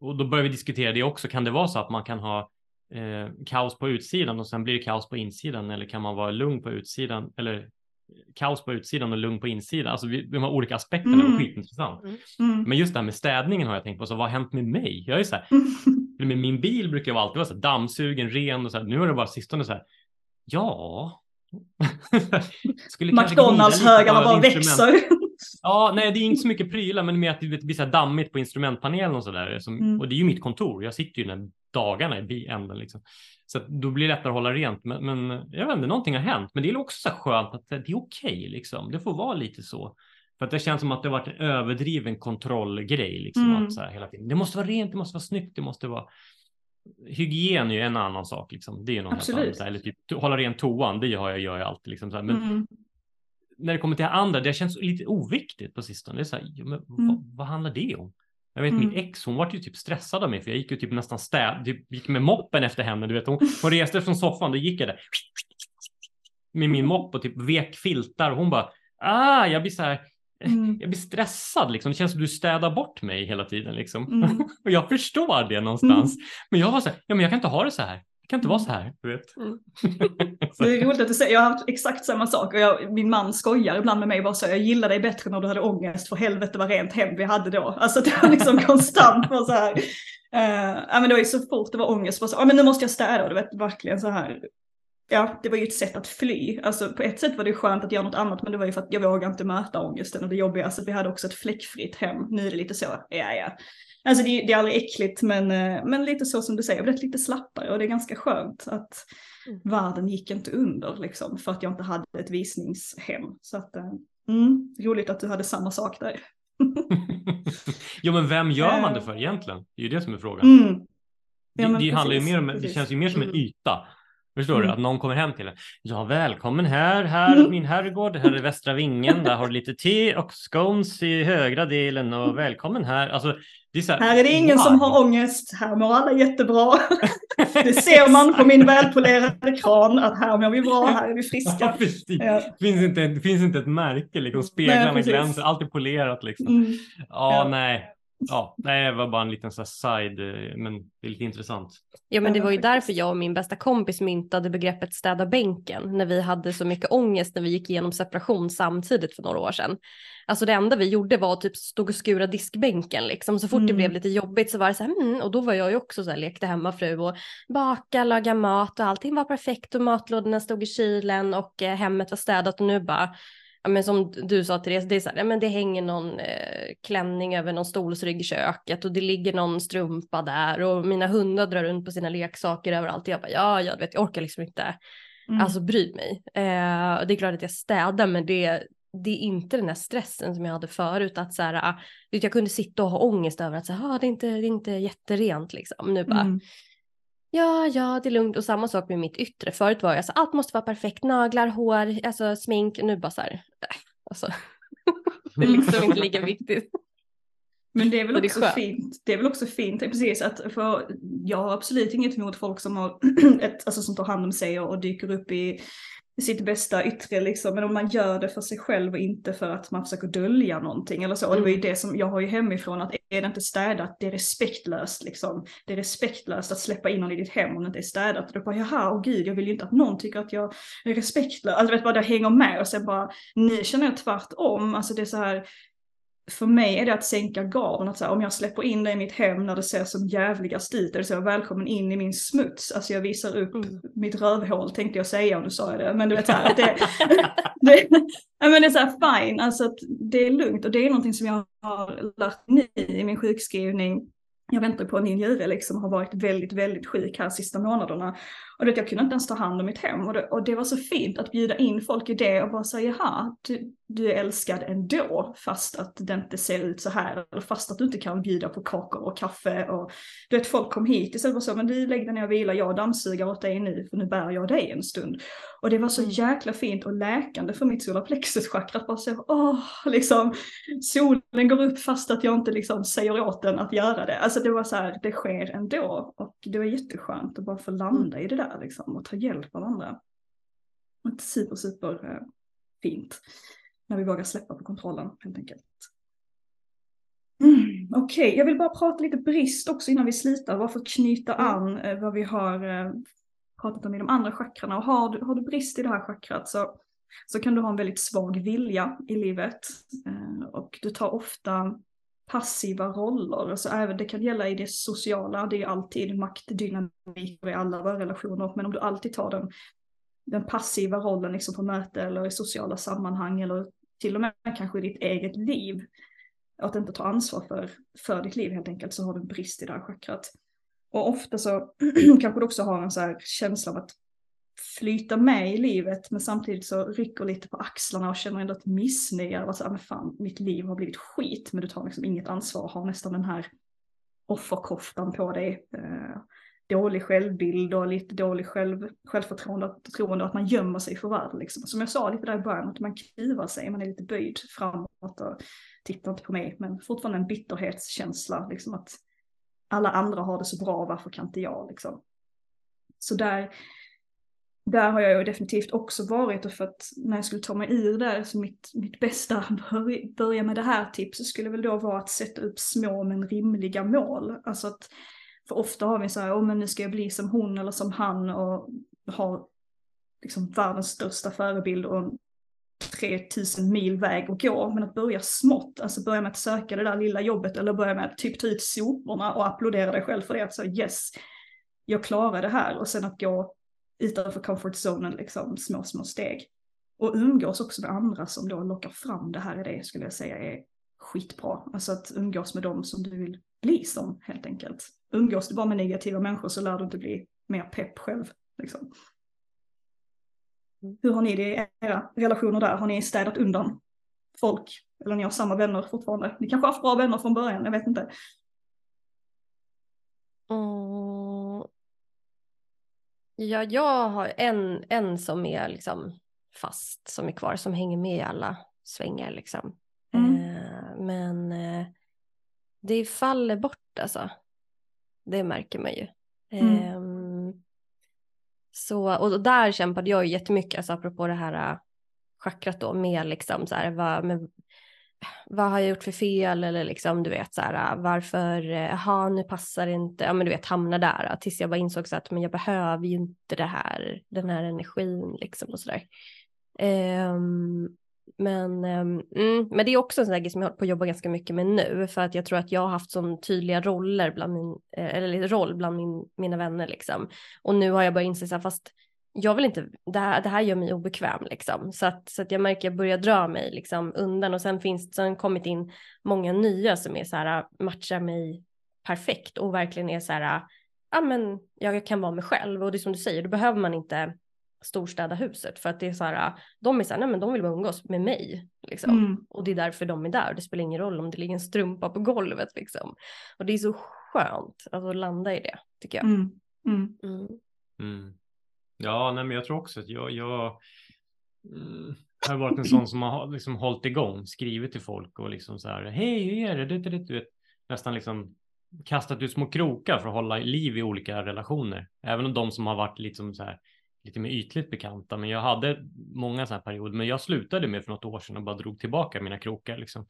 Och då börjar vi diskutera det också. Kan det vara så att man kan ha eh, kaos på utsidan och sen blir det kaos på insidan eller kan man vara lugn på utsidan eller kaos på utsidan och lugn på insidan. Alltså vi, de här olika aspekterna mm. var skitintressant. Mm. Men just det här med städningen har jag tänkt på, så vad har hänt med mig? Jag är så här, med min bil brukar jag alltid vara så här, dammsugen, ren och så här, nu är det bara sistone så här, ja. McDonalds-högarna bara växer. Ja, nej, det är inte så mycket prylar, men mer att det blir så dammigt på instrumentpanelen och så där. Mm. Och det är ju mitt kontor. Jag sitter ju den dagarna i änden liksom. Så då blir det lättare att hålla rent. Men, men jag vet inte, någonting har hänt. Men det är också så skönt att det är okej okay, liksom. Det får vara lite så. För att det känns som att det har varit en överdriven kontrollgrej liksom. Mm. Att så här, hela tiden. Det måste vara rent, det måste vara snyggt, det måste vara hygien är ju en annan sak. Liksom. Det är ju något Absolut. Annat, eller typ hålla rent toan, det har jag, gör jag alltid. Liksom, så här. Men mm när det kommer till andra, det känns lite oviktigt på sistone. Det är så här, men, mm. vad, vad, handlar det om? Jag vet mm. min ex, hon var ju typ stressad av mig för jag gick ju typ nästan städ, typ, gick med moppen efter henne. Du vet, hon, hon reste från soffan, då gick jag där med min mopp och typ vek filtar och hon bara, ah, jag blir så här, Mm. Jag blir stressad liksom. Det känns som du städar bort mig hela tiden liksom. Mm. och jag förstår det någonstans. Mm. Men jag var så här, ja men jag kan inte ha det så här. Det kan inte vara så här, du vet. Mm. det är roligt att du säger, jag har haft exakt samma sak och jag, min man skojar ibland med mig bara så, jag gillar dig bättre när du hade ångest för helvete vad rent hem vi hade då. Alltså det var liksom konstant var så här. Uh, ja men det var ju så fort det var ångest, var så, ja men nu måste jag städa och du vet verkligen så här. Ja, det var ju ett sätt att fly. Alltså på ett sätt var det skönt att göra något annat, men det var ju för att jag vågade inte möta ångesten och det jobbiga. Alltså vi hade också ett fläckfritt hem. Nu är det lite så, ja ja. Alltså det, det, är aldrig äckligt men, eh, men lite så som du säger, det är lite slappare och det är ganska skönt att mm. världen gick inte under liksom för att jag inte hade ett visningshem. Så att, eh, mm, roligt att du hade samma sak där. jo men vem gör man det för egentligen? Det är ju det som är frågan. Mm. Ja, det, det handlar ju mer om, det känns ju mer som en mm. yta. Förstår mm. du? Att någon kommer hem till en. Ja, välkommen här, här är min herrgård, här är västra vingen, där har du lite te och scones i högra delen och välkommen här. Alltså, är här, här, är det ingen wow. som har ångest, här mår alla jättebra. det ser man på min välpolerade kran att här mår vi bra, här är vi friska. Ja, det, finns inte, det finns inte ett märke, liksom, speglarna glänser, allt är polerat liksom. Mm. Ja, ja, nej. Ja, nej, det var bara en liten så side, eh, men det är lite intressant. Ja, men det var ju därför jag och min bästa kompis myntade begreppet städa bänken när vi hade så mycket ångest när vi gick igenom separation samtidigt för några år sedan. Alltså det enda vi gjorde var typ stod och skura diskbänken liksom. Så fort mm. det blev lite jobbigt så var det så här, mm, och då var jag ju också så här lekte hemmafru och baka, laga mat och allting var perfekt och matlådorna stod i kylen och eh, hemmet var städat och nu bara ja, men som du sa Therese, det, är så här, ja, men det hänger någon eh, klänning över någon stolsrygg i köket och det ligger någon strumpa där och mina hundar drar runt på sina leksaker överallt. Jag bara, ja, jag vet, jag orkar liksom inte mm. alltså bry mig. Eh, det är klart att jag städar, men det, det är inte den här stressen som jag hade förut, att så här, ah, jag kunde sitta och ha ångest över att så här, ah, det, är inte, det är inte jätterent liksom. Nu bara, mm ja, ja, det är lugnt. Och samma sak med mitt yttre. Förut var jag så allt måste vara perfekt. Naglar, hår, alltså smink. Nu bara så här, äh, alltså. det är liksom inte lika viktigt. Men det är väl också är fint, det är väl också fint, precis att för jag har absolut inget emot folk som har ett, alltså som tar hand om sig och, och dyker upp i sitt bästa yttre liksom, men om man gör det för sig själv och inte för att man försöker dölja någonting eller så. Och det var ju mm. det som jag har ju hemifrån, att är det inte städat, det är respektlöst liksom. Det är respektlöst att släppa in någon i ditt hem om det inte är städat. Och då bara, jaha, åh gud, jag vill ju inte att någon tycker att jag är respektlös. Alltså vet bara, det hänger med och sen bara, nu känner jag tvärtom. Alltså det är så här, för mig är det att sänka garden, att så här, om jag släpper in dig i mitt hem när det ser som jävligast ut, eller så välkommen in i min smuts, alltså jag visar upp mm. mitt rövhål tänkte jag säga om du sa det, men du vet så här, att det, det, ja, men det är så här fine, alltså att det är lugnt. Och det är någonting som jag har lärt mig i min sjukskrivning. Jag väntar på en ny njure liksom, har varit väldigt, väldigt sjuk här sista månaderna. Och det, jag kunde inte ens ta hand om mitt hem. Och det, och det var så fint att bjuda in folk i det och bara säga, jaha, du, du är älskad ändå, fast att det inte ser ut så här. Eller fast att du inte kan bjuda på kakor och kaffe. Och, du vet, folk kom hit istället för så, men du lägg dig ner och vila, jag dammsuger åt dig nu, för nu bär jag dig en stund. Och det var så mm. jäkla fint och läkande för mitt solarplexus-chakra att bara säga, åh, liksom, solen går upp fast att jag inte liksom säger åt den att göra det. Alltså det var så här, det sker ändå. Och det var jätteskönt att bara få landa i det där liksom, och ta hjälp av andra. Och super, super eh, fint. När vi vågar släppa på kontrollen helt enkelt. Mm, Okej, okay. jag vill bara prata lite brist också innan vi slutar, bara för att knyta mm. an eh, vad vi har eh, pratat om i de andra chakrarna. Och har du, har du brist i det här chakrat så, så kan du ha en väldigt svag vilja i livet. Och du tar ofta passiva roller. Alltså även, det kan gälla i det sociala, det är alltid maktdynamik i alla våra relationer. Men om du alltid tar den, den passiva rollen liksom på möte eller i sociala sammanhang eller till och med kanske i ditt eget liv. Att inte ta ansvar för, för ditt liv helt enkelt så har du en brist i det här chakrat. Och ofta så kanske du också har en så här känsla av att flyta med i livet men samtidigt så rycker lite på axlarna och känner ändå ett missnöje av att säga, men fan, mitt liv har blivit skit men du tar liksom inget ansvar, har nästan den här offerkoftan på dig. Eh, dålig självbild och lite dålig själv, självförtroende och att man gömmer sig för världen. Liksom. Som jag sa lite där i början, att man kuvar sig, man är lite böjd framåt och tittar inte på mig, men fortfarande en bitterhetskänsla, liksom att alla andra har det så bra, varför kan inte jag liksom? Så där, där har jag ju definitivt också varit och för att när jag skulle ta mig ur där, så alltså mitt, mitt bästa börja med det här tipset skulle väl då vara att sätta upp små men rimliga mål. Alltså att, för ofta har vi så här, oh, men nu ska jag bli som hon eller som han och ha liksom världens största förebild och 3000 mil väg att gå, men att börja smått, alltså börja med att söka det där lilla jobbet eller börja med att typ ta ut soporna och applådera dig själv för det, att säga yes, jag klarar det här. Och sen att gå utanför comfort zonen, liksom små, små steg. Och umgås också med andra som då lockar fram det här i det skulle jag säga är skitbra. Alltså att umgås med dem som du vill bli som helt enkelt. Umgås du bara med negativa människor så lär du inte bli mer pepp själv. Liksom. Hur har ni det i era relationer där? Har ni städat undan folk? Eller ni har samma vänner fortfarande? Ni kanske har haft bra vänner från början, jag vet inte. Mm. Ja, jag har en, en som är liksom fast, som är kvar, som hänger med i alla svängar liksom. Mm. Eh, men eh, det faller bort alltså. Det märker man ju. Mm. Eh, så, och där kämpade jag ju jättemycket, alltså apropå det här äh, chakrat då, med liksom så här, vad, med, vad har jag gjort för fel eller liksom du vet så här, äh, varför, eh, jaha nu passar det inte, ja men du vet hamna där, äh, tills jag bara insåg så att men jag behöver ju inte det här, den här energin liksom och sådär. Um, men, um, mm, men det är också en sån där grej som jag håller på att jobba ganska mycket med nu för att jag tror att jag har haft sån tydliga roller bland min, eh, eller roll bland min, mina vänner liksom. Och nu har jag börjat inse så här, fast jag vill inte, det här, det här gör mig obekväm liksom. Så att, så att jag märker att jag börjar dra mig liksom undan och sen finns det sen kommit in många nya som är så här, matchar mig perfekt och verkligen är så här, ja men jag kan vara mig själv och det är som du säger, då behöver man inte storstäda huset för att det är så här, de är så här, nej men de vill bara umgås med mig liksom. Mm. Och det är därför de är där. Det spelar ingen roll om det ligger en strumpa på golvet liksom. Och det är så skönt alltså, att landa i det tycker jag. Mm. Mm. Ja, nej, men jag tror också att jag, jag mm, har varit en sån som har liksom hållit igång, skrivit till folk och liksom så här, hej, hur är det? Du, du, du, nästan liksom kastat ut små krokar för att hålla liv i olika relationer. Även om de som har varit liksom så här, lite mer ytligt bekanta, men jag hade många sådana perioder, men jag slutade med för något år sedan och bara drog tillbaka mina krokar liksom.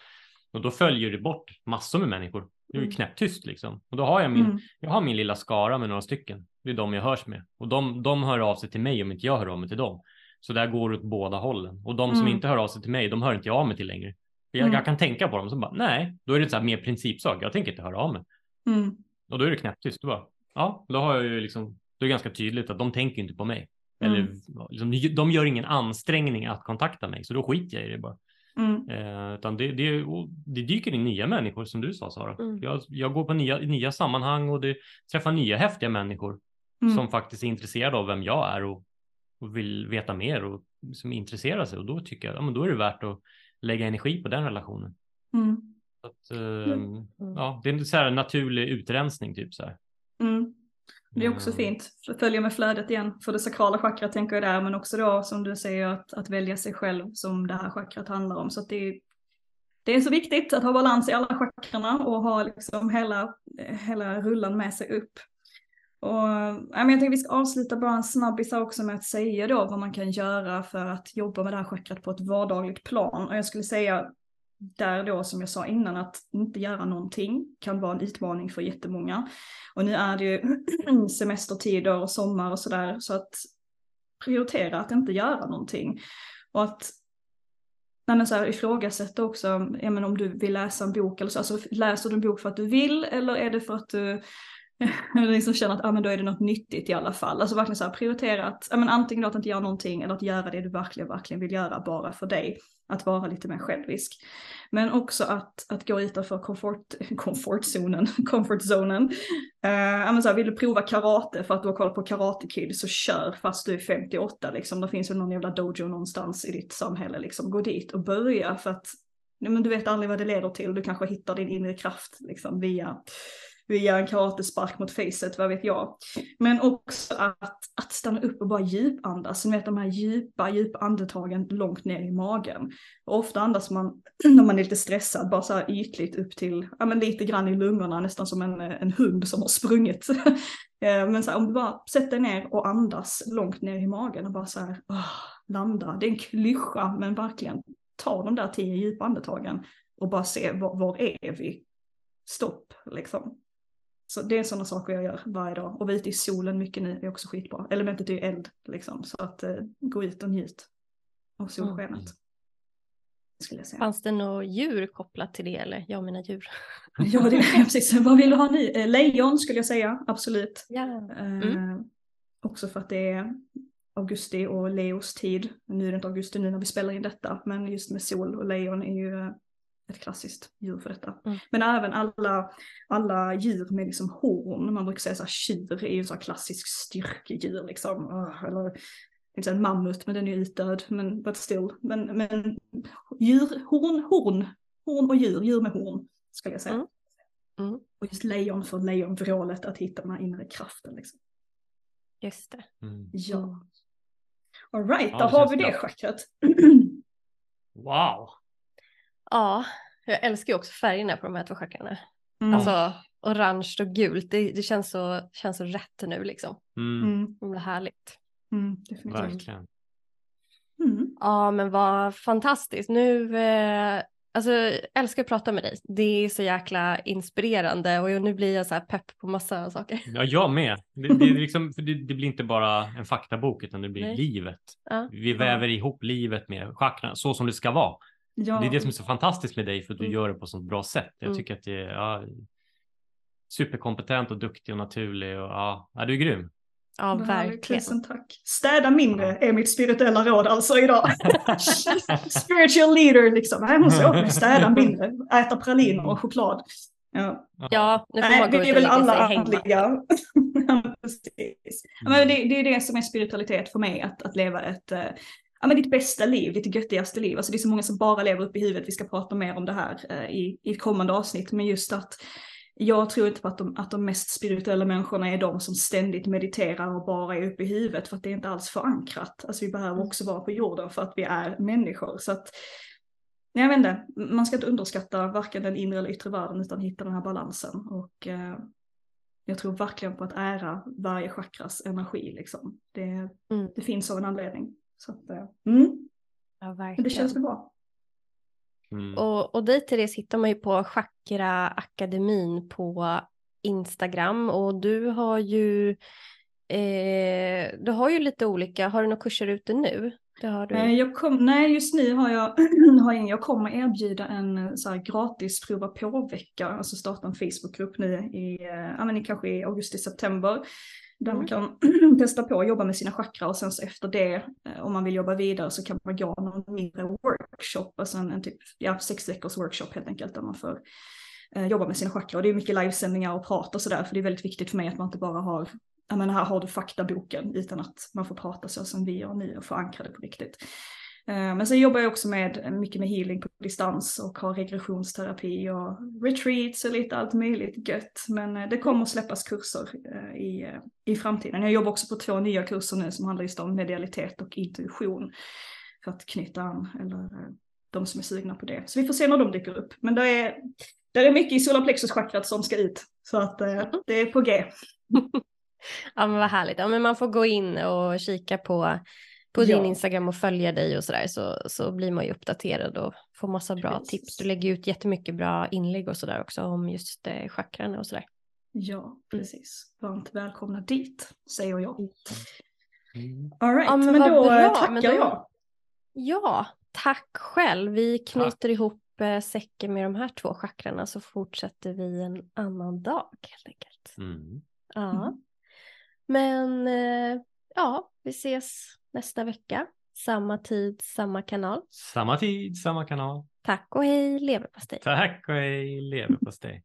Och då följer det bort massor med människor. Det är ju Mm. knäpptyst liksom. Och då har jag min, Mm. jag har min lilla skara med några stycken. Det är de jag hörs med. Och de, de hör av sig till mig om inte jag hör av mig till dem. Så där går det åt båda hållen. Och de som Mm. inte hör av sig till mig, de hör inte jag av mig till längre. Jag, Mm. jag kan tänka på dem som bara, nej, då är det så här mer principsak. Jag tänker inte höra av mig. Mm. Och då är det knäpptyst. Då bara, ja, då har jag ju liksom, då är det ganska tydligt att de tänker inte på mig. Eller Mm. liksom, de gör ingen ansträngning att kontakta mig, så då skiter jag i det bara. Mm. Eh, utan det, det, det dyker in nya människor som du sa Sara. Mm. Jag, jag går på nya, nya sammanhang och det träffar nya häftiga människor Mm. som faktiskt är intresserade av vem jag är och, och vill veta mer och som intresserar sig. Och då tycker jag, ja, men då är det värt att lägga energi på den relationen. Mm. Så att, ehm, ja, det är en så här naturlig utrensning typ så här. Mm. Det är också Mm. fint, följa med flödet igen för det sakrala chakrat tänker jag där, men också då som du säger att, att välja sig själv som det här chakrat handlar om. Så att det, är, det är så viktigt att ha balans i alla chakrarna och ha liksom hela, hela rullan med sig upp. Och, ja, men jag tänkte vi ska avsluta bara en snabbis också med att säga då vad man kan göra för att jobba med det här chakrat på ett vardagligt plan. Och jag skulle säga där då som jag sa innan att inte göra någonting kan vara en utmaning för jättemånga. Och nu är det ju semestertider och sommar och sådär så att prioritera att inte göra någonting. Och att nej men så här, ifrågasätta också, ja men om du vill läsa en bok eller så, alltså läser du en bok för att du vill eller är det för att du liksom känner att ah, men då är det något nyttigt i alla fall. Alltså verkligen så här, prioritera att ja, men antingen då att inte göra någonting eller att göra det du verkligen, verkligen vill göra bara för dig. Att vara lite mer självisk. Men också att, att gå utanför komfort, komfortzonen, comfortzonen. Uh, ja, men så här, vill du prova karate för att du har kollat på Karate Kid så kör fast du är 58 liksom. Det finns väl någon jävla dojo någonstans i ditt samhälle liksom. Gå dit och börja för att nej, men du vet aldrig vad det leder till. Du kanske hittar din inre kraft liksom via via en karatespark mot facet, vad vet jag. Men också att, att stanna upp och bara djupandas, ni vet de här djupa, djupa andetagen långt ner i magen. Och ofta andas man, när man är lite stressad, bara så här ytligt upp till, ja men lite grann i lungorna, nästan som en, en hund som har sprungit. Eh, men så här, om du bara sätter dig ner och andas långt ner i magen och bara så här, åh, landa. Det är en klyscha, men verkligen ta de där tio djupa andetagen och bara se var, var är vi? Stopp, liksom. Så det är sådana saker jag gör varje dag. Och vara ute i solen mycket nu är också skitbra. Elementet är ju eld liksom. Så att eh, gå ut och njut av solskenet. Mm. Skulle jag säga. Fanns det något djur kopplat till det eller? Jag och mina djur. Ja, det är precis. Vad vill du ha nu? Eh, lejon skulle jag säga, absolut. Ja. Eh, Också för att det är augusti och leos tid. Nu är det inte augusti nu när vi spelar in detta, men just med sol och lejon är ju ett klassiskt djur för detta. Mm. Men även alla, alla djur med liksom horn, man brukar säga så här tjur är ju så här klassisk styrkedjur liksom. Ugh, Eller inte en mammut, men den är ju utdöd, men but still. Men, men djur, horn, horn, horn och djur, djur med horn skulle jag säga. Mm. Mm. Och just lejon för lejonvrålet, att hitta den här inre kraften liksom. Just det. Mm. Ja. All right, Ja, då det har vi det bra. chakrat. Wow. Ja, jag älskar ju också färgerna på de här två chakrarna. Mm. Alltså orange och gult, det, det känns, så, känns så rätt nu liksom. Mm. Mm, Det blir härligt. mm. Verkligen. Mm. Ja, men vad fantastiskt. Nu, eh, alltså jag älskar att prata med dig. Det är så jäkla inspirerande och nu blir jag så här pepp på massa saker. Ja, jag med. Det, det, är liksom, för det, det blir inte bara en faktabok utan det blir Nej. livet. Ja. Vi väver ihop livet med chakran så som det ska vara. Ja. Det är det som är så fantastiskt med dig för att du Mm. gör det på ett sånt bra sätt. Jag Mm. tycker att det är ja, superkompetent och duktig och naturlig och ja, ja du är grym. Ja, verkligen. Tusen tack. Städa mindre är mitt spirituella råd alltså idag. Spiritual leader liksom. Sa åt mig städa mindre. Äta praliner och choklad. Ja. Ja, nu får Nej, man gå vi ut är och väl lägga sig alla hemma. andliga. Precis. Ja, Men det, det är det som är spiritualitet för mig, att, att leva ett, eh, ja, men ditt bästa liv, ditt göttigaste liv. Alltså det är så många som bara lever upp i huvudet, vi ska prata mer om det här eh, i, i kommande avsnitt, men just att jag tror inte på att de, att de mest spirituella människorna är de som ständigt mediterar och bara är uppe i huvudet, för att det är inte alls förankrat. Alltså vi behöver också vara på jorden för att vi är människor. Så att, nej, jag vet inte, man ska inte underskatta varken den inre eller yttre världen, utan hitta den här balansen. Och eh, jag tror verkligen på att ära varje chakras energi. Liksom. Det, Mm. det finns av en anledning. Så att, eh, mm, Ja, verkligen. det känns väl bra. Mm. Och, och dig Therese hittar man ju på Chakra Akademin på Instagram och du har ju eh, du har ju lite olika, har du några kurser ute nu? Det har du. Eh, Jag kom, nej, just nu har jag, har jag, jag kommer erbjuda en eh, så här, gratis prova på-vecka, alltså starta en Facebookgrupp nu i, eh, ja, men i kanske i augusti-september. Där man kan testa på att jobba med sina chakra och sen så efter det, eh, om man vill jobba vidare så kan man gå någon mindre workshop, alltså en, en typ, ja, sex veckors workshop helt enkelt, där man får eh, jobba med sina chakra. Och det är mycket livesändningar och prat och sådär, för det är väldigt viktigt för mig att man inte bara har ja men här har du faktaboken utan att man får prata så som vi gör nu och förankra det på riktigt. Eh, Men sen jobbar jag också med mycket med healing på distans och har regressionsterapi och retreats och lite allt möjligt gött. Men eh, det kommer släppas kurser eh, i, i framtiden. Jag jobbar också på två nya kurser nu som handlar just om medialitet och intuition. För att knyta an, eller de som är sugna på det. Så vi får se när de dyker upp. Men det är, det är mycket i solarplexuschakrat som ska ut. Så att eh, det är på G. Ja men vad härligt. Ja men man får gå in och kika på, på Ja. din Instagram och följa dig och sådär så, så blir man ju uppdaterad och får massa bra Precis. tips. Du lägger ut jättemycket bra inlägg och sådär också om just eh, chakrarna och sådär. Ja, precis. Varmt välkomna dit, säger jag. Mm. All right, Ja, men men, då bra, eh, tackar men då- jag. Ja, tack själv. Vi knyter ihop eh, säcken med de här två chakrarna så fortsätter vi en annan dag helt enkelt. Mm. Ja. Mm. Men eh, ja, vi ses nästa vecka. Samma tid, samma kanal. Samma tid, samma kanal. Tack och hej leverpastej. Tack och hej leverpastej.